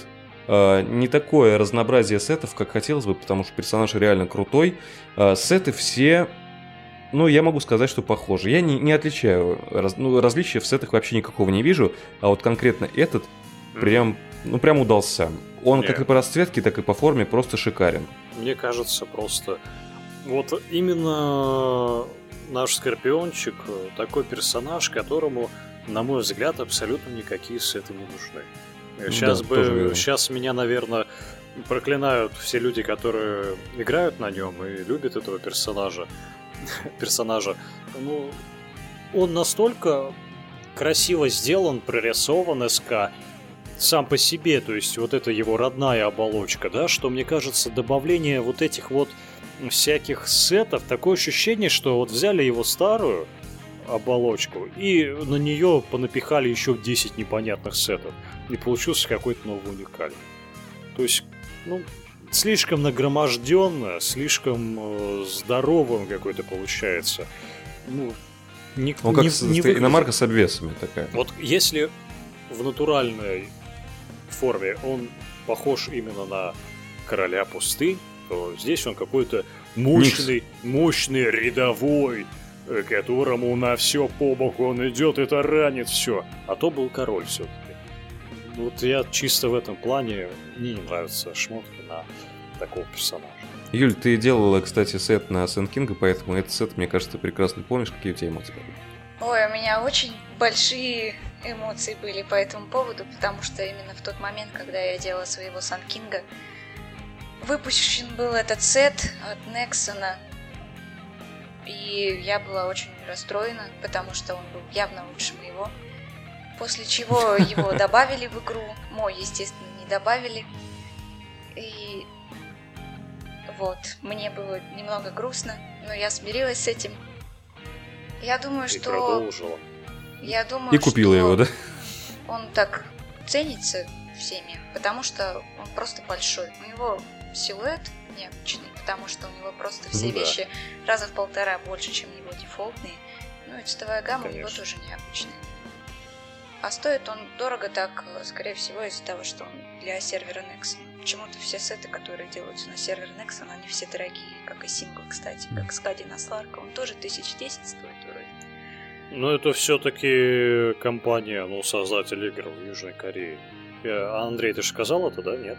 не такое разнообразие сетов, как хотелось бы, потому что персонаж реально крутой. Э, Сеты все ну, я могу сказать, что похожи. Я не, не отличаю. раз- ну, различия в сетах вообще никакого не вижу. А вот конкретно этот прям, ну, прям удался. Он Не. как и по расцветке, так и по форме просто шикарен. Мне кажется, просто вот именно наш Скорпиончик э, такой персонаж, которому, на мой взгляд, абсолютно никакие сеты не нужны. Сейчас Да, тоже бы, верно. сейчас меня, наверное, проклинают все люди, которые играют на нем и любят этого персонажа. <laughs> персонажа. Ну, он настолько красиво сделан, прорисован СК, сам по себе, то есть вот это его родная оболочка, да, что мне кажется, добавление вот этих вот всяких сетов, такое ощущение, что вот взяли его старую оболочку и на нее понапихали еще 10 непонятных сетов, и получился какой-то новый уникальный. То есть, ну, слишком нагроможденно, слишком э, здоровым какой-то получается. Ну, не, Он как не- с- не иномарка с обвесами такая. Вот если в натуральной форме он похож именно на короля пустынь, то здесь он какой-то мощный, мощный рядовой, которому на все по боку он идет и таранит все. А то был король все-таки. Вот я чисто в этом плане мне не нравятся шмотки на такого персонажа. Юль, ты делала, кстати, сет на Сент Кинга, поэтому этот сет, мне кажется, ты прекрасно помнишь, какие у тебя эмоции. Ой, у меня очень большие эмоции были по этому поводу, потому что именно в тот момент, когда я делала своего Санкинга, выпущен был этот сет от Нексона, и я была очень расстроена, потому что он был явно лучше моего. После чего его <laughs> добавили в игру, мой, естественно, не добавили. И вот, мне было немного грустно, но я смирилась с этим. Я думаю, И что... продолжила. Я думаю, И купила что его, да? Он так ценится всеми, потому что он просто большой. У него силуэт необычный, потому что у него просто все Ну да. вещи раза в полтора больше, чем его дефолтные. Ну и цветовая гамма у него Конечно. тоже необычная. А стоит он дорого так, скорее всего, из-за того, что он для сервера Nexon. Почему-то все сеты, которые делаются на сервер Nexon, они все дорогие, как и сингл, кстати, как Скади на Сларка. Он тоже 1010 стоит вроде. Ну, это все-таки компания, ну, создатель игр в Южной Корее. Э, Андрей, ты же сказал это, да? Нет?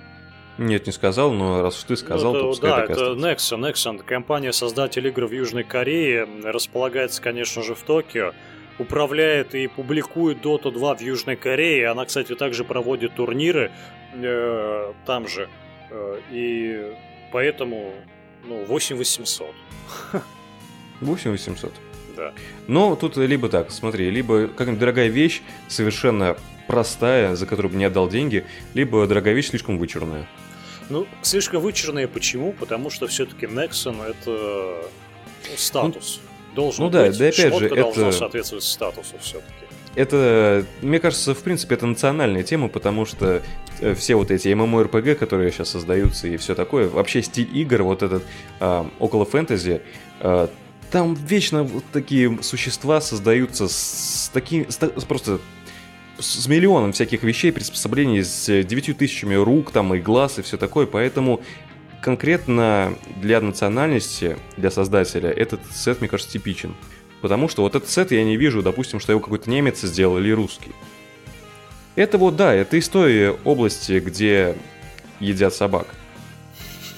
Нет, не сказал, но раз уж ты сказал, Ну, то пускай да, это. Nexon. Nexon, компания создатель игр в Южной Корее, располагается, конечно же, в Токио. Управляет и публикует Dota 2 в Южной Корее. Она, кстати, также проводит турниры э, там же. Э, и поэтому, ну, 8800. 8800. <laughs> Да. Но тут либо так, смотри, либо какая-нибудь дорогая вещь, совершенно простая, за которую бы не отдал деньги, либо дорогая вещь слишком вычурная. Ну, слишком вычурные почему? Потому что все-таки Nexon это ну, статус. Должен ну да, быть. да опять же, Шмотка должна это- соответствовать статусу все-таки. Это, мне кажется, в принципе, это национальная тема, потому что э, все вот эти MMORPG, которые сейчас создаются и все такое, вообще стиль игр, вот этот а, около фэнтези, а, там вечно вот такие существа создаются с, такими, с с просто с миллионом всяких вещей, приспособлений, с девятью тысячами рук там и глаз и все такое, поэтому конкретно для национальности, для создателя, этот сет, мне кажется, типичен. Потому что вот этот сет я не вижу, допустим, что его какой-то немец сделал или русский. Это вот, да, это той области, где едят собак.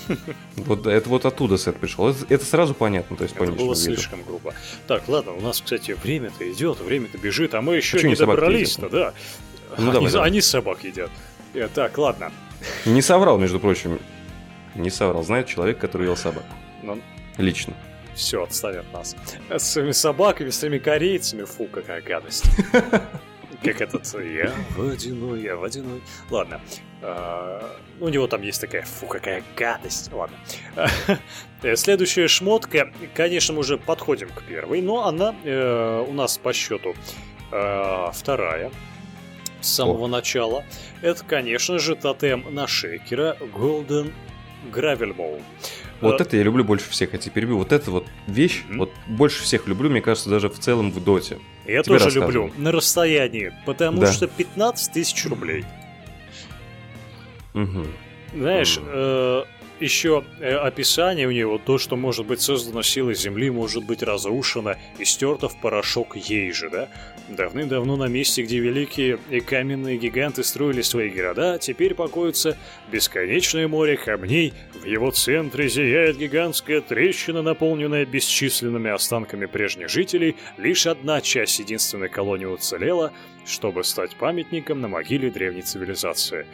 <laughs> Вот это вот оттуда сет пришел. Это, это сразу понятно, то есть Это было слишком грубо. Так, ладно, у нас, кстати, время-то идет, время-то бежит, а мы еще не добрались-то, да. Ну, они, давай, давай. они собак едят. Э, Так, ладно. Не соврал, между прочим. Не соврал. Знает человек, который ел собак. Ну, Лично. все, отставят нас. С своими собаками, с своими корейцами, фу, какая гадость. <laughs> Как этот я водяной, я водяной. Ладно. А, У него там есть такая, фу, какая гадость. Ладно. <laughs> Э, Следующая шмотка, конечно, мы уже подходим к первой, но она э, у нас по счету э, вторая с самого О. начала. Это, конечно же, тотем на шейкера Golden Gravel Ball. Вот это я люблю больше всех, я тебя перебью. Вот эта вот вещь, вот больше всех люблю, мне кажется, даже в целом в доте. Я Тебе тоже люблю. На расстоянии. Потому Да. что 15 тысяч рублей. Мгм. Знаешь, э, еще э, описание у него, то, что может быть создано силой Земли, может быть разрушено и стерто в порошок ей же, да? Давным-давно на месте, где великие и каменные гиганты строили свои города, теперь покоится бесконечное море камней, в его центре зияет гигантская трещина, наполненная бесчисленными останками прежних жителей, лишь одна часть единственной колонии уцелела, чтобы стать памятником на могиле древней цивилизации.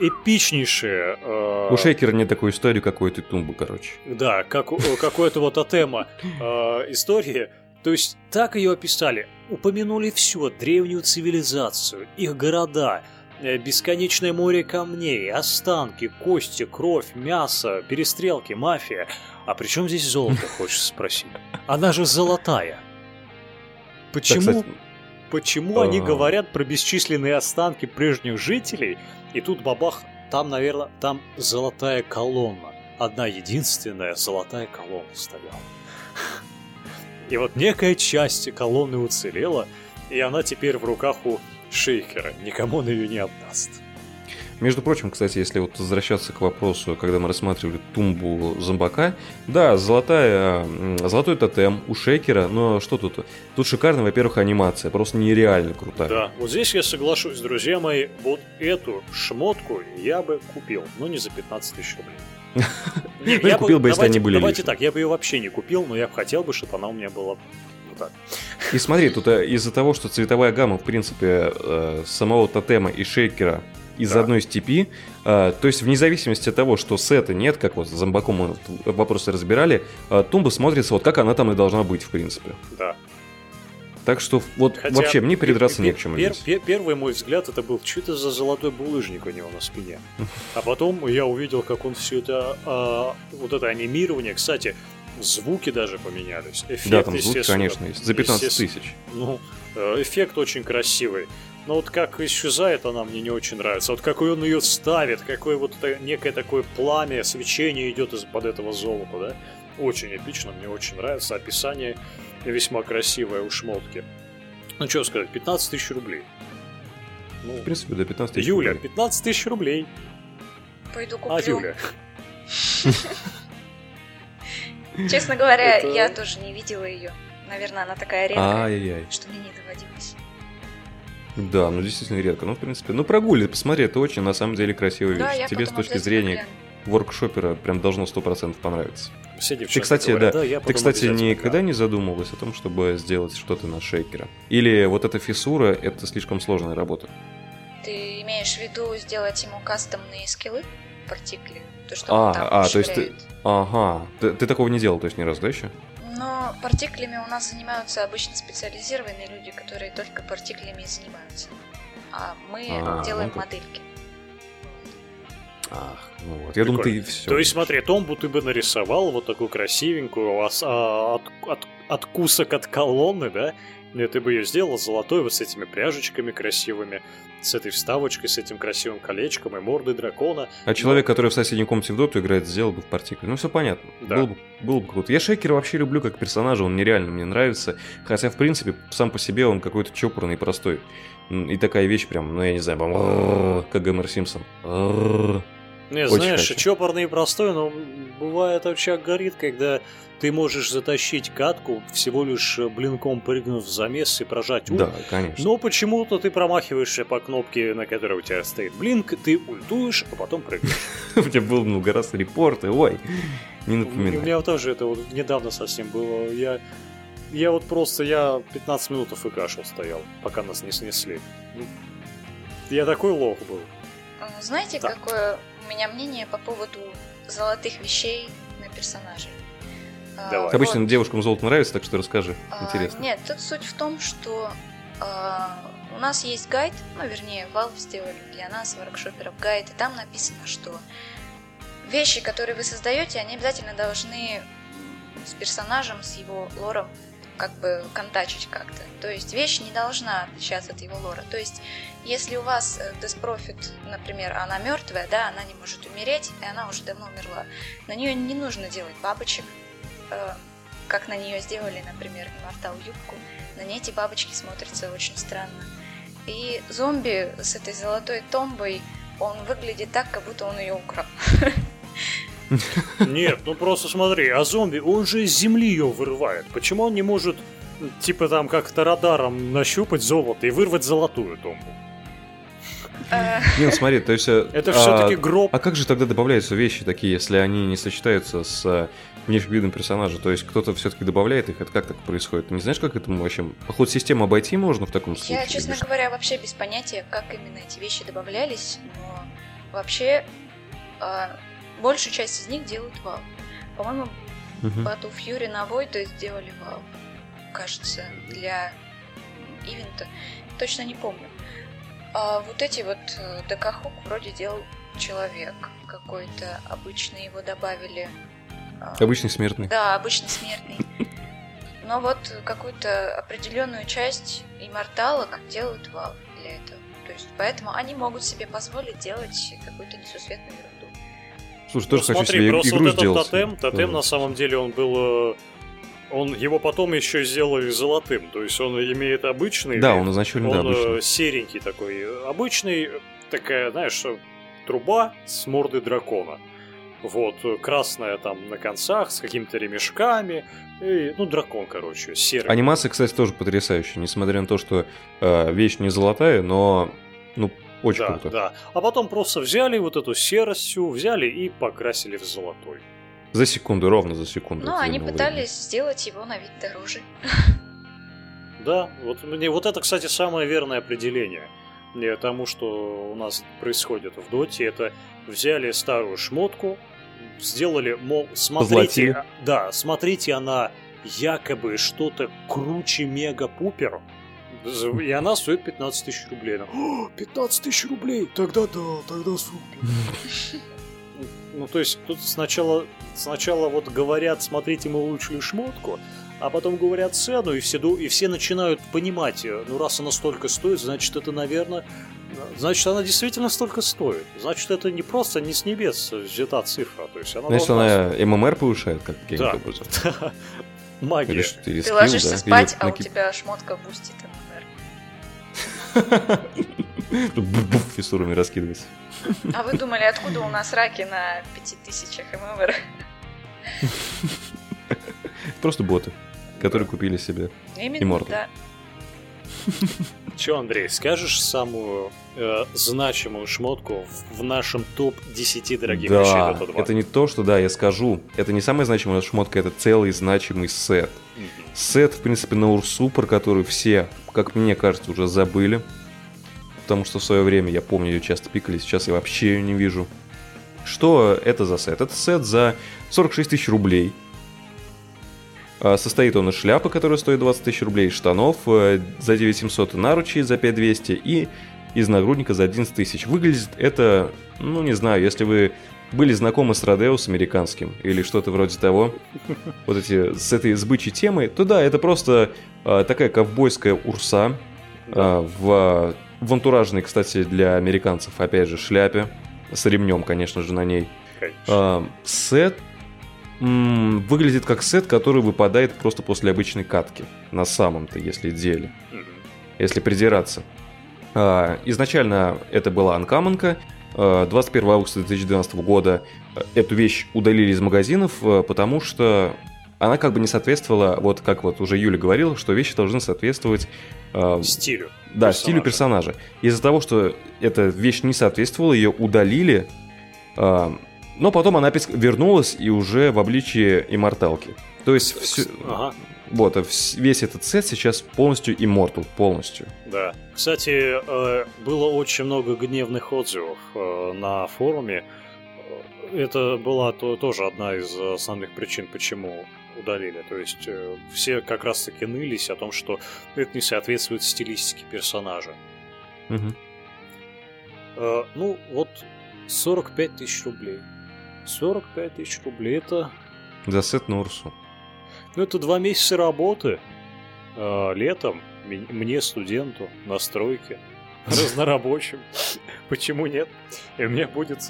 Эпичнейшее... э, У Шейкера нет такой истории, как у этой тумбы, короче. да, как, у- какое-то вот тотема э, истории. То есть так ее описали. Упомянули все, древнюю цивилизацию, их города, э, бесконечное море камней, останки, кости, кровь, мясо, перестрелки, мафия. А при чем здесь золото, <laughs> хочешь спросить? Она же золотая. Почему, кстати, почему они А. говорят про бесчисленные останки прежних жителей, и тут бабах, там, наверное, там золотая колонна. Одна единственная золотая колонна стояла. И вот некая часть колонны уцелела, и она теперь в руках у шейкера. Никому он ее не отдаст. Между прочим, кстати, если вот возвращаться к вопросу, когда мы рассматривали тумбу зомбака, да, золотая, золотой тотем у Шейкера, но что тут? Тут шикарная, во-первых, анимация, просто нереально крутая. Да, вот здесь я соглашусь, друзья мои, вот эту шмотку я бы купил, но не за 15 тысяч рублей. <laughs> Не, Ну, я купил бы, если они были Давайте так, я бы ее вообще не купил, но я бы хотел бы, чтобы она у меня была так. И смотри, тут э, из-за того, что цветовая гамма, в принципе, э, самого тотема и шейкера из Да. одной степи, э, то есть вне зависимости от того, что сета нет, как вот с зомбаком мы вопросы разбирали, э, тумба смотрится вот как она там и должна быть, в принципе. Да. Так что вот Хотя вообще мне передраться пер- не к чему пер- пер- Первый мой взгляд это был, что это за золотой булыжник у него на спине. <laughs> А потом я увидел, как он все это, а, вот это анимирование, кстати, звуки даже поменялись. Эффект, Да, там звуки, конечно, есть. За 15 естественно. тысяч. Ну, э, эффект очень красивый. Но вот как исчезает она, мне не очень нравится. Вот какой он ее ставит, какое вот это некое такое пламя, свечение идет из-под этого золота, да? Очень эпично, мне очень нравится. Описание весьма красивое у шмотки. Ну, что сказать, 15 тысяч рублей. Ну, В принципе, до 15 тысяч. Юля, рублей. 15 тысяч рублей. Пойду А, куплю. Юля. Честно говоря, я тоже не видела ее. Наверное, она такая редкая, что мне не доводилось. Да, ну действительно редко. Ну, в принципе, ну прогули, посмотри, это очень на самом деле красивая Да, вещь. я Тебе с точки зрения воркшопера прям должно 100% понравиться. Все девчонки кстати, говорят, да, я Ты, кстати, никогда гляну». не задумывалась о том, чтобы сделать что-то на шейкера? Или вот эта фиссура — это слишком сложная работа? Ты имеешь в виду сделать ему кастомные скиллы? Партикли? То, что А, он там а, то есть ты-. Ага. Ты, ты такого не делал, то есть ни разу, да, еще? Но партиклями у нас занимаются обычно специализированные люди, которые только партиклями и занимаются. А мы А, делаем ну модельки. Ах, ну вот. Я думал, ты все. То есть, смотри, Томбу ты бы нарисовал вот такую красивенькую а, от, от- откусок от колонны, да? И ты бы ее сделал золотой вот с этими пряжечками красивыми, с этой вставочкой, с этим красивым колечком и мордой дракона. А человек, который в соседней комнате в доту играет, сделал бы в партикле. Ну, все понятно. Да. Было, бы, было бы круто. Я Шейкера вообще люблю как персонажа, он нереально мне нравится. Хотя, в принципе, сам по себе он какой-то чопорный и простой. И такая вещь прям, ну, я не знаю, прям, как Гомер Симпсон. Не, Очень знаешь, хочу. чопорный и простой, но бывает очаг горит, когда ты можешь затащить катку, всего лишь э, блинком прыгнув в замес и прожать ульт. Да, конечно. Но почему-то ты промахиваешься по кнопке, на которой у тебя стоит блинк, ты ультуешь, а потом прыгаешь. <laughs> У тебя был много раз репорты, ой, не У напоминай. меня тоже это вот недавно совсем было. Я, я вот просто, я 15 минут и кашел стоял, пока нас не снесли. Ну, Я такой лох был. А, Знаете, Да. какое у меня мнение по поводу золотых вещей на персонажей? А, Давай. Обычно вот, девушкам золото нравится, так что расскажи. а, Интересно. Нет, тут суть в том, что а, у нас есть гайд, ну, вернее, Valve сделали для нас, воркшоперов, гайд, и там написано, что вещи, которые вы создаете, они обязательно должны с персонажем, с его лором как бы контачить как-то. То есть вещь не должна отличаться от его лора. То есть если у вас э, Death Prophet, например, она мертвая, да, она не может умереть, и она уже давно умерла, на нее не нужно делать бабочек, э, как на нее сделали, например, Immortal юбку. На ней эти бабочки смотрятся очень странно. И зомби с этой золотой томбой, он выглядит так, как будто он ее украл. <laughs> Нет, ну просто смотри, а зомби, он же из земли ее вырывает. Почему он не может, типа там как-то радаром нащупать золото и вырвать золотую томбу? Э, Не, ну смотри, то есть... э, Это а, все-таки гроб. А как же тогда добавляются вещи такие, если они не сочетаются с э, внешним видом персонажа? То есть кто-то все-таки добавляет их, это как так происходит? Ты не знаешь, как это вообще? По ходу системы обойти можно в таком случае? Я, честно или говоря, вообще без понятия, как именно эти вещи добавлялись, но вообще а, большую часть из них делают Valve. По-моему, Мгм. Battle Fury на Void сделали Valve, кажется, для ивента. Точно не помню. А вот эти вот э, ДК-хук вроде делал человек какой-то. Обычно его добавили... а, Обычный смертный. Да, обычный смертный. <laughs> Но вот какую-то определенную часть имморталок делают Valve для этого. То есть поэтому они могут себе позволить делать какую-то несусветную ерунду. Слушай, тоже Ну, хочу смотри, себе просто игру вот этот сделать. тотем, тотем на самом деле он был... э, Он, его потом еще сделали золотым, то есть он имеет обычный Да, он изначально, да, он обычный. э, серенький такой, э, обычный, э, такая, знаешь, э, труба с мордой дракона. Вот, э, красная там на концах с какими-то ремешками. И, ну, дракон, короче, серый. Анимация, кстати, тоже потрясающая, несмотря на то, что э, вещь не золотая, но ну очень да, круто. да. А потом просто взяли вот эту серость всю, взяли и покрасили в золотой. За секунду, ровно за секунду. Ну, они времени. пытались сделать его на вид дороже. Да, вот мне вот это, кстати, самое верное определение тому, что у нас происходит в Доте. Это взяли старую шмотку, сделали, мол, смотрите, а- да, смотрите, она якобы что-то круче мега-пупер, и она стоит 15 тысяч рублей. Она, «О, 15 тысяч рублей, тогда да, тогда супер. <laughs> Ну, то есть, тут сначала, сначала вот говорят, смотрите, мы улучшили шмотку, а потом говорят цену, и все, и все начинают понимать, ну, раз она столько стоит, значит, это, наверное, значит, она действительно столько стоит. Значит, это не просто не с небес взята цифра, то есть она Значит, должна она ММР повышает, как каким-то <laughs> Да. образом. Или Магия. что, или Ты ложишься да? спать, Или а у накид- тебя шмотка бустит ММР. <laughs> Тут буф фиссурами раскидывается. А вы думали, откуда у нас раки на 5000 ММР? <laughs> Просто боты, которые купили себе. Именно, Immortal. да. Че, Андрей, скажешь самую э, значимую шмотку в, в нашем топ-10 дорогих вещей да, Dota 2? это не то, что да, я скажу. Это не самая значимая шмотка, это целый значимый сет. Мгм. Сет, в принципе, на Урсу, про который все, как мне кажется, уже забыли. Потому что в свое время, я помню, ее часто пикали, сейчас я вообще ее не вижу. Что это за сет? Это сет за 46 тысяч рублей. А, Состоит он из шляпы, которая стоит 20 тысяч рублей, штанов э, за 9700 и наручи за 5200 и из нагрудника за 11 тысяч. Выглядит это, ну не знаю, если вы были знакомы с Родеус американским или что-то вроде того, <laughs> вот эти с этой сбычей темой, то да, это просто а, такая ковбойская урса а, в, в антуражной, кстати, для американцев, опять же, шляпе с ремнем, конечно же, на ней. А, сет м, выглядит как сет, который выпадает просто после обычной катки. На самом-то, если деле если придираться. А, изначально это была анкамонка, 21 августа 2012 года эту вещь удалили из магазинов, потому что она как бы не соответствовала, вот как вот уже Юля говорила, что вещи должны соответствовать... Э, стилю. Да, персонажа. стилю персонажа. Из-за того, что эта вещь не соответствовала, ее удалили, э, но потом она вернулась и уже в обличии имморталки. То есть все, ага. вот, а весь этот сет сейчас полностью Immortal, полностью. Да. Кстати, э, было очень много гневных отзывов э, на форуме. Это была тоже одна из основных причин, почему удалили. То есть э, все как раз-таки нылись о том, что это не соответствует стилистике персонажа. Угу. Э, ну, вот 45 тысяч рублей. 45 тысяч рублей это... За сет на Урсу. Ну, это два месяца работы. Э, летом мне, студенту, на стройке, <laughs> разнорабочим. Почему нет? И у меня будет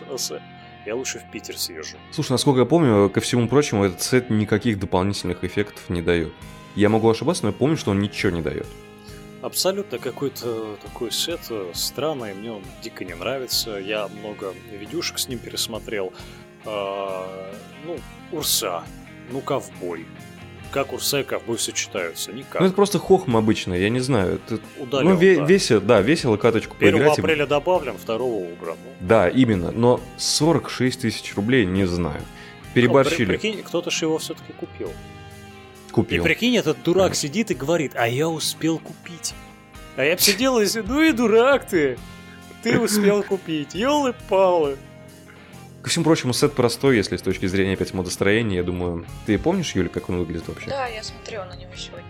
я лучше в Питер съезжу. Слушай, насколько я помню, ко всему прочему, этот сет никаких дополнительных эффектов не дает. Я могу ошибаться, но я помню, что он ничего не дает. Абсолютно какой-то такой сет э, странный, мне он дико не нравится. Я много видюшек с ним пересмотрел. А, ну, Урса, ну, ковбой, как Урса и ковбой сочетаются? Никак. Ну, это просто хохм обычно, я не знаю. Это, Удален, ну, ве- да. весело, да, весело каточку 1 поиграть. апреля добавлен, 2 убран. Да, именно, но 46 тысяч рублей, не знаю. Переборщили. Ну, прикинь, кто-то же его все-таки купил. Купил. И прикинь, этот дурак сидит и говорит, а я успел купить. А я сидел и ну и дурак ты. Ты успел купить, елы-палы. Ко всему прочему, сет простой, если с точки зрения опять модостроения. Я думаю, ты помнишь, Юля, как он выглядит вообще? Да, я смотрела на него сегодня.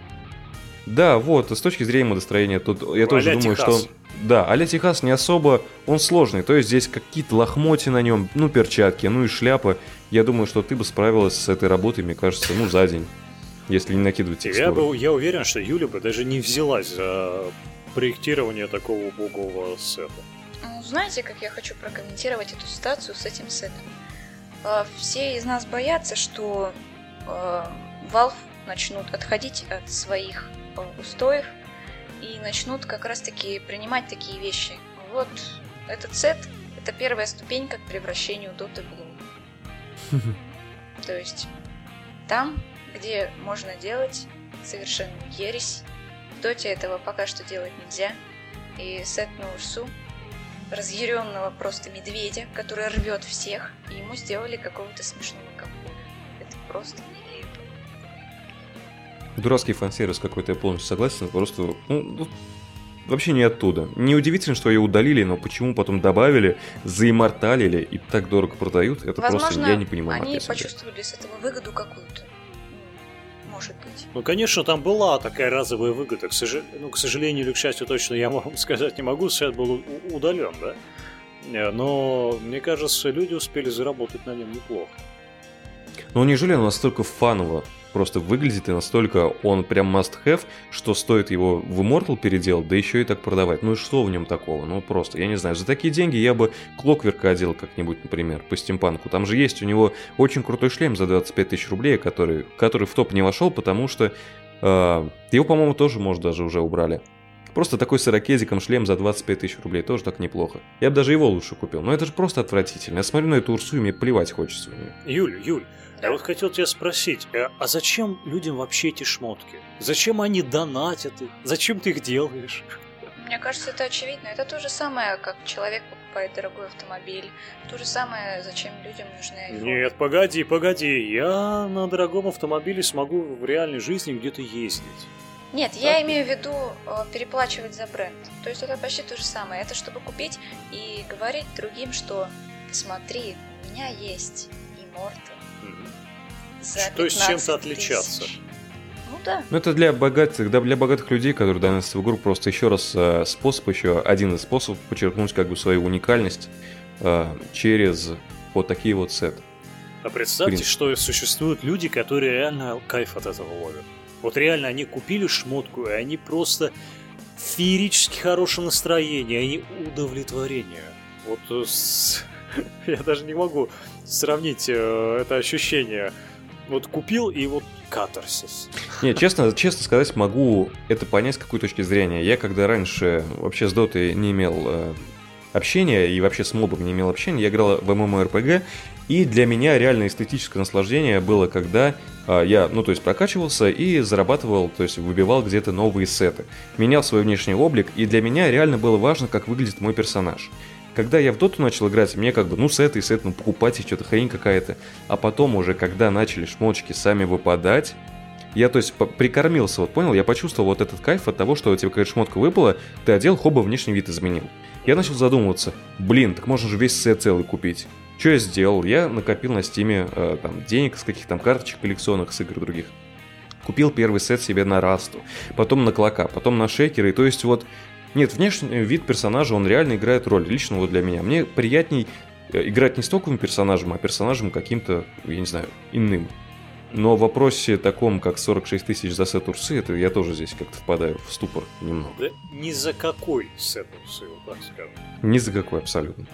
Да, вот, с точки зрения модостроения, тут я тоже думаю, Техас. что... Да, а Техас не особо, он сложный, то есть здесь какие-то лохмотья на нем, ну, перчатки, ну и шляпа. Я думаю, что ты бы справилась с этой работой, мне кажется, ну, за день, если не накидывать текстуры. Я, бы, я уверен, что Юля бы даже не взялась за проектирование такого убогого сета. Ну, знаете, как я хочу прокомментировать эту ситуацию с этим сетом? А, все из нас боятся, что а, Valve начнут отходить от своих а, устоев и начнут как раз-таки принимать такие вещи. Вот этот сет — это первая ступенька к превращению Dota Blue. <laughs> То есть там, где можно делать совершенную ересь, в Доте этого пока что делать нельзя, и сет на Урсу разъяренного просто медведя, который рвет всех, и ему сделали какого-то смешного ковбоя. Это просто нелепо. Дурацкий фан-сервис какой-то, я полностью согласен, просто ну, ну, вообще не оттуда. Неудивительно, что ее удалили, но почему потом добавили, заиморталили и так дорого продают, это Возможно, просто я не понимаю. они почувствовали с этого выгоду какую-то может быть. Ну, конечно, там была такая разовая выгода. К, сож... ну, к сожалению или к счастью, точно я вам <laughs> сказать не могу, сайт был удален, да? Э, но, мне кажется, люди успели заработать на нем неплохо. Но неужели оно настолько фаново просто выглядит и настолько он прям must-have, что стоит его в Immortal переделать, да еще и так продавать. Ну и что в нем такого? Ну просто, я не знаю, за такие деньги я бы Клокверка одел как-нибудь, например, по стимпанку. Там же есть у него очень крутой шлем за 25 тысяч рублей, который, который в топ не вошел, потому что э, его, по-моему, тоже, может, даже уже убрали. Просто такой с ирокезиком шлем за 25 тысяч рублей тоже так неплохо. Я бы даже его лучше купил. Но это же просто отвратительно. Я смотрю на эту Урсу и мне плевать хочется у нее. Юль, Юль, я вот хотел тебя спросить, э, а зачем людям вообще эти шмотки? Зачем они донатят их? Зачем ты их делаешь? Мне кажется, это очевидно. Это то же самое, как человек покупает дорогой автомобиль. То же самое, зачем людям нужны iPhone. Нет, погоди, погоди. Я на дорогом автомобиле смогу в реальной жизни где-то ездить. Нет, так? я имею в виду э, переплачивать за бренд. То есть это почти то же самое. Это чтобы купить и говорить другим, что смотри, у меня есть Immortal за То есть чем-то отличаться. Ну да. Ну это для богатых, да, для богатых людей, которые доносятся в игру, просто еще раз э, способ, еще один из способов подчеркнуть как бы свою уникальность э, через вот такие вот сеты. А представьте, что существуют люди, которые реально кайф от этого ловят. Вот реально они купили шмотку, и они просто феерически хорошее настроение, они удовлетворение. Вот э, с... <laughs> я даже не могу сравнить э, это ощущение вот купил и вот катарсис. Не, честно, честно сказать, могу это понять с какой точки зрения. Я когда раньше вообще с дотой не имел э, общения и вообще с мобом не имел общения, я играл в MMORPG, и для меня реально эстетическое наслаждение было, когда а, я, ну, то есть прокачивался и зарабатывал, то есть выбивал где-то новые сеты, менял свой внешний облик, и для меня реально было важно, как выглядит мой персонаж. Когда я в доту начал играть, мне как бы, ну, сеты и сет, ну, покупать и что-то хрень какая-то. А потом уже, когда начали шмоточки сами выпадать, я, то есть, прикормился, вот понял, я почувствовал вот этот кайф от того, что у тебя какая-то шмотка выпала, ты одел, хоба, внешний вид изменил. Я начал задумываться, блин, так можно же весь сет целый купить. Что я сделал? Я накопил на Steam е э, там, денег с каких-то там карточек коллекционных с игр других. Купил первый сет себе на Расту, потом на Клока, потом на Шейкеры. То есть вот, нет, внешний вид персонажа, он реально играет роль, лично вот для меня. Мне приятней э, играть не стоковым персонажем, а персонажем каким-то, я не знаю, иным. Но в вопросе таком, как 46 тысяч за сет Урсы, это я тоже здесь как-то впадаю в ступор немного. Да ни за какой сет Урсы, вот так скажем. Ни за какой, абсолютно.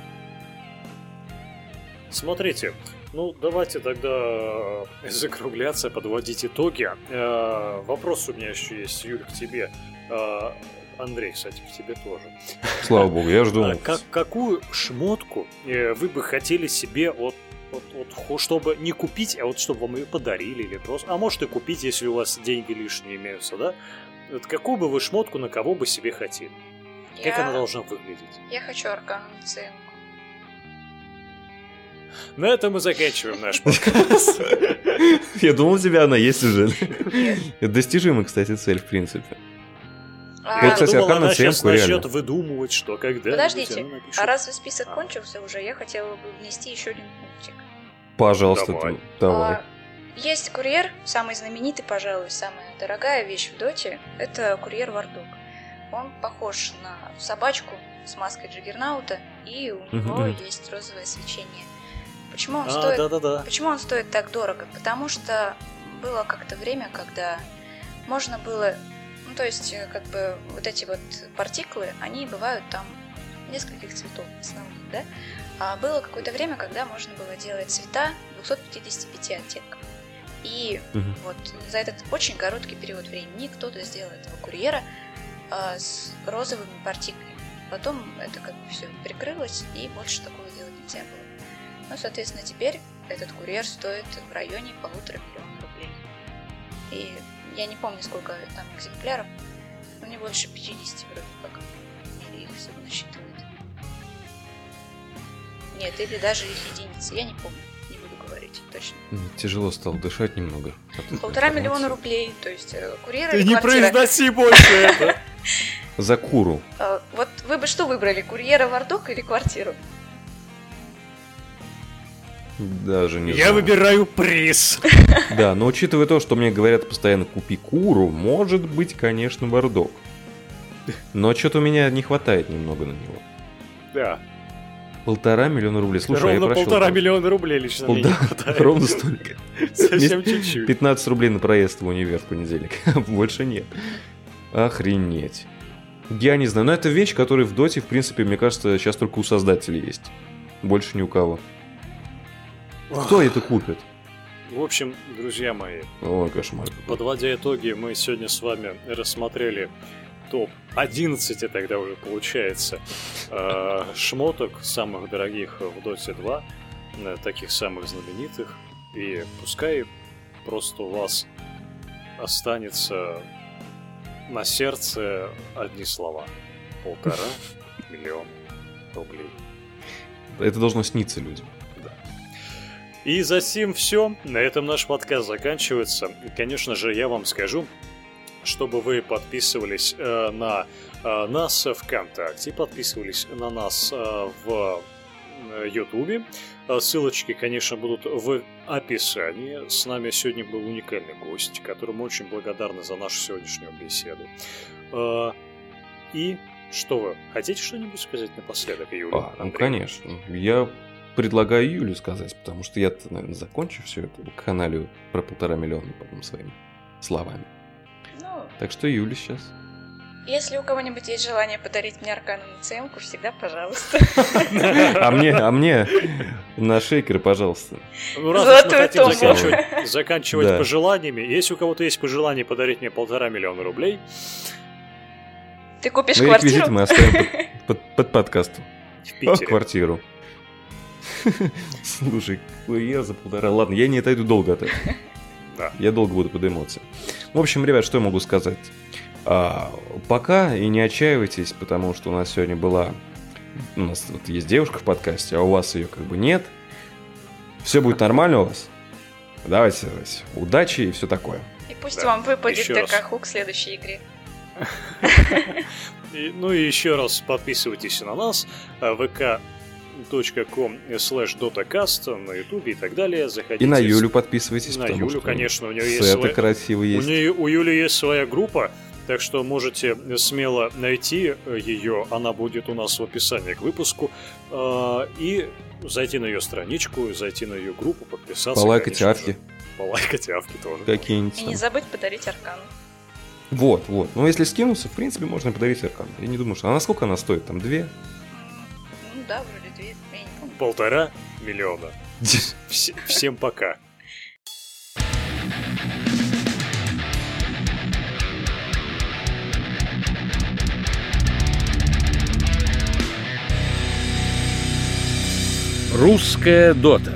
Смотрите, ну давайте тогда э, закругляться, подводить итоги. Э, вопрос у меня еще есть, Юль, к тебе. Э, Андрей, кстати, к тебе тоже. Слава богу, я жду. <laughs> Как, какую шмотку вы бы хотели себе от вот, вот, чтобы не купить, а вот чтобы вам ее подарили или просто... А может и купить, если у вас деньги лишние имеются, да? Вот какую бы вы шмотку на кого бы себе хотели? Я... Как она должна выглядеть? Я хочу аркану цинку. На этом мы заканчиваем наш <laughs> подкаст. Я думал, у тебя она есть уже. Это достижимая, кстати, цель, в принципе. А, вот, кстати, думала, она сейчас начнет выдумывать, что когда Подождите, а разве список кончился уже? Я хотела бы внести еще один пунктик. Пожалуйста, давай. Давай. А, есть курьер, самый знаменитый, пожалуй, самая дорогая вещь в доте. Это курьер Вардок. Он похож на собачку с маской Джиггернаута, и у него есть розовое свечение. Почему он, а, стоит, да, да, да. почему он стоит так дорого? Потому что было как-то время, когда можно было... Ну, то есть, э, как бы, вот эти вот партиклы, они бывают там нескольких цветов основных, да? А было какое-то время, когда можно было делать цвета 255 оттенков. И угу. вот за этот очень короткий период времени кто-то сделал этого курьера а, с розовыми партиклями. Потом это как бы все прикрылось, и больше такого делать нельзя было. Ну, соответственно, теперь этот курьер стоит в районе полутора миллионов рублей. И я не помню, сколько там экземпляров, но не больше 50 вроде как. Или их всего насчитывает. Нет, или даже их единицы, я не помню. Не буду говорить точно. Тяжело стало дышать немного. Полтора миллиона рублей, то есть э, курьер Ты не произноси больше это! <laughs> За куру. А, вот вы бы что выбрали, курьера Вардок или квартиру? Даже не Я знаю. выбираю приз. <laughs> Да, но учитывая то, что мне говорят постоянно купи куру, может быть, конечно, бардок. <laughs> Но что-то у меня не хватает немного на него. Да. Полтора миллиона рублей. Слушай, Ровно я просил, полтора там... миллиона рублей лично Пол... <laughs> хватает. Ровно столько. Совсем чуть-чуть. 15 рублей на проезд в универ в понедельник. <laughs> Больше нет. Охренеть. Я не знаю, но это вещь, которая в доте, в принципе, мне кажется, сейчас только у создателей есть. Больше ни у кого. Кто это купит? В общем, друзья мои, О, кошмар. подводя итоги, мы сегодня с вами рассмотрели топ-11 тогда уже получается э, шмоток самых дорогих в Dota 2, э, таких самых знаменитых. И пускай просто у вас останется на сердце одни слова. Полтора <laughs> миллиона рублей. Это должно сниться людям. И за сим все. На этом наш подкаст заканчивается. И, конечно же, я вам скажу, чтобы вы подписывались э, на э, нас ВКонтакте, подписывались на нас э, в Ютубе. Э, ссылочки, конечно, будут в описании. С нами сегодня был уникальный гость, которому очень благодарны за нашу сегодняшнюю беседу. И что вы, хотите что-нибудь сказать напоследок, Юлия? А, ну, конечно. Я предлагаю Юлю сказать, потому что я, наверное, закончу все это каналю про полтора миллиона потом своими словами. Так что Юля сейчас. Если у кого-нибудь есть желание подарить мне аркану на ЦМку, всегда пожалуйста. А мне, а мне на шейкеры, пожалуйста. Ну, раз мы хотим заканчивать, заканчивать да. пожеланиями, если у кого-то есть пожелание подарить мне полтора миллиона рублей... Ты купишь ну, квартиру? мы оставим под, <laughs> под, под подкастом. в Питере. квартиру. <laughs> Слушай, я за полтора. Ладно, я не отойду долго от этого. Да. Я долго буду под эмоции. В общем, ребят, что я могу сказать? А, пока и не отчаивайтесь, потому что у нас сегодня была... У нас вот есть девушка в подкасте, а у вас ее как бы нет. Все будет нормально у вас. Давайте, давайте. Удачи и все такое. И пусть Да. вам выпадет Еще раз. ТК Хук в следующей игре. <laughs> Ну и еще раз подписывайтесь на нас а, vk.com slash dotacast на ютубе и так далее. Заходите И на Юлю подписывайтесь, На Юлю, что конечно, у нее есть своя- красивый У, есть. нее, у Юли есть своя группа, так что можете смело найти ее. Она будет у нас в описании к выпуску. а, И зайти на ее страничку, зайти на ее группу, подписаться. Полайкать авки. же. Полайкать авки тоже. Какие-нибудь И не забыть подарить аркану. Вот, вот. Но если скинуться, в принципе, можно подарить аркан. Я не думаю, что... А на сколько она стоит? Там две? Ну да, вроде Полтора миллиона. Вс- всем пока. Русская дота.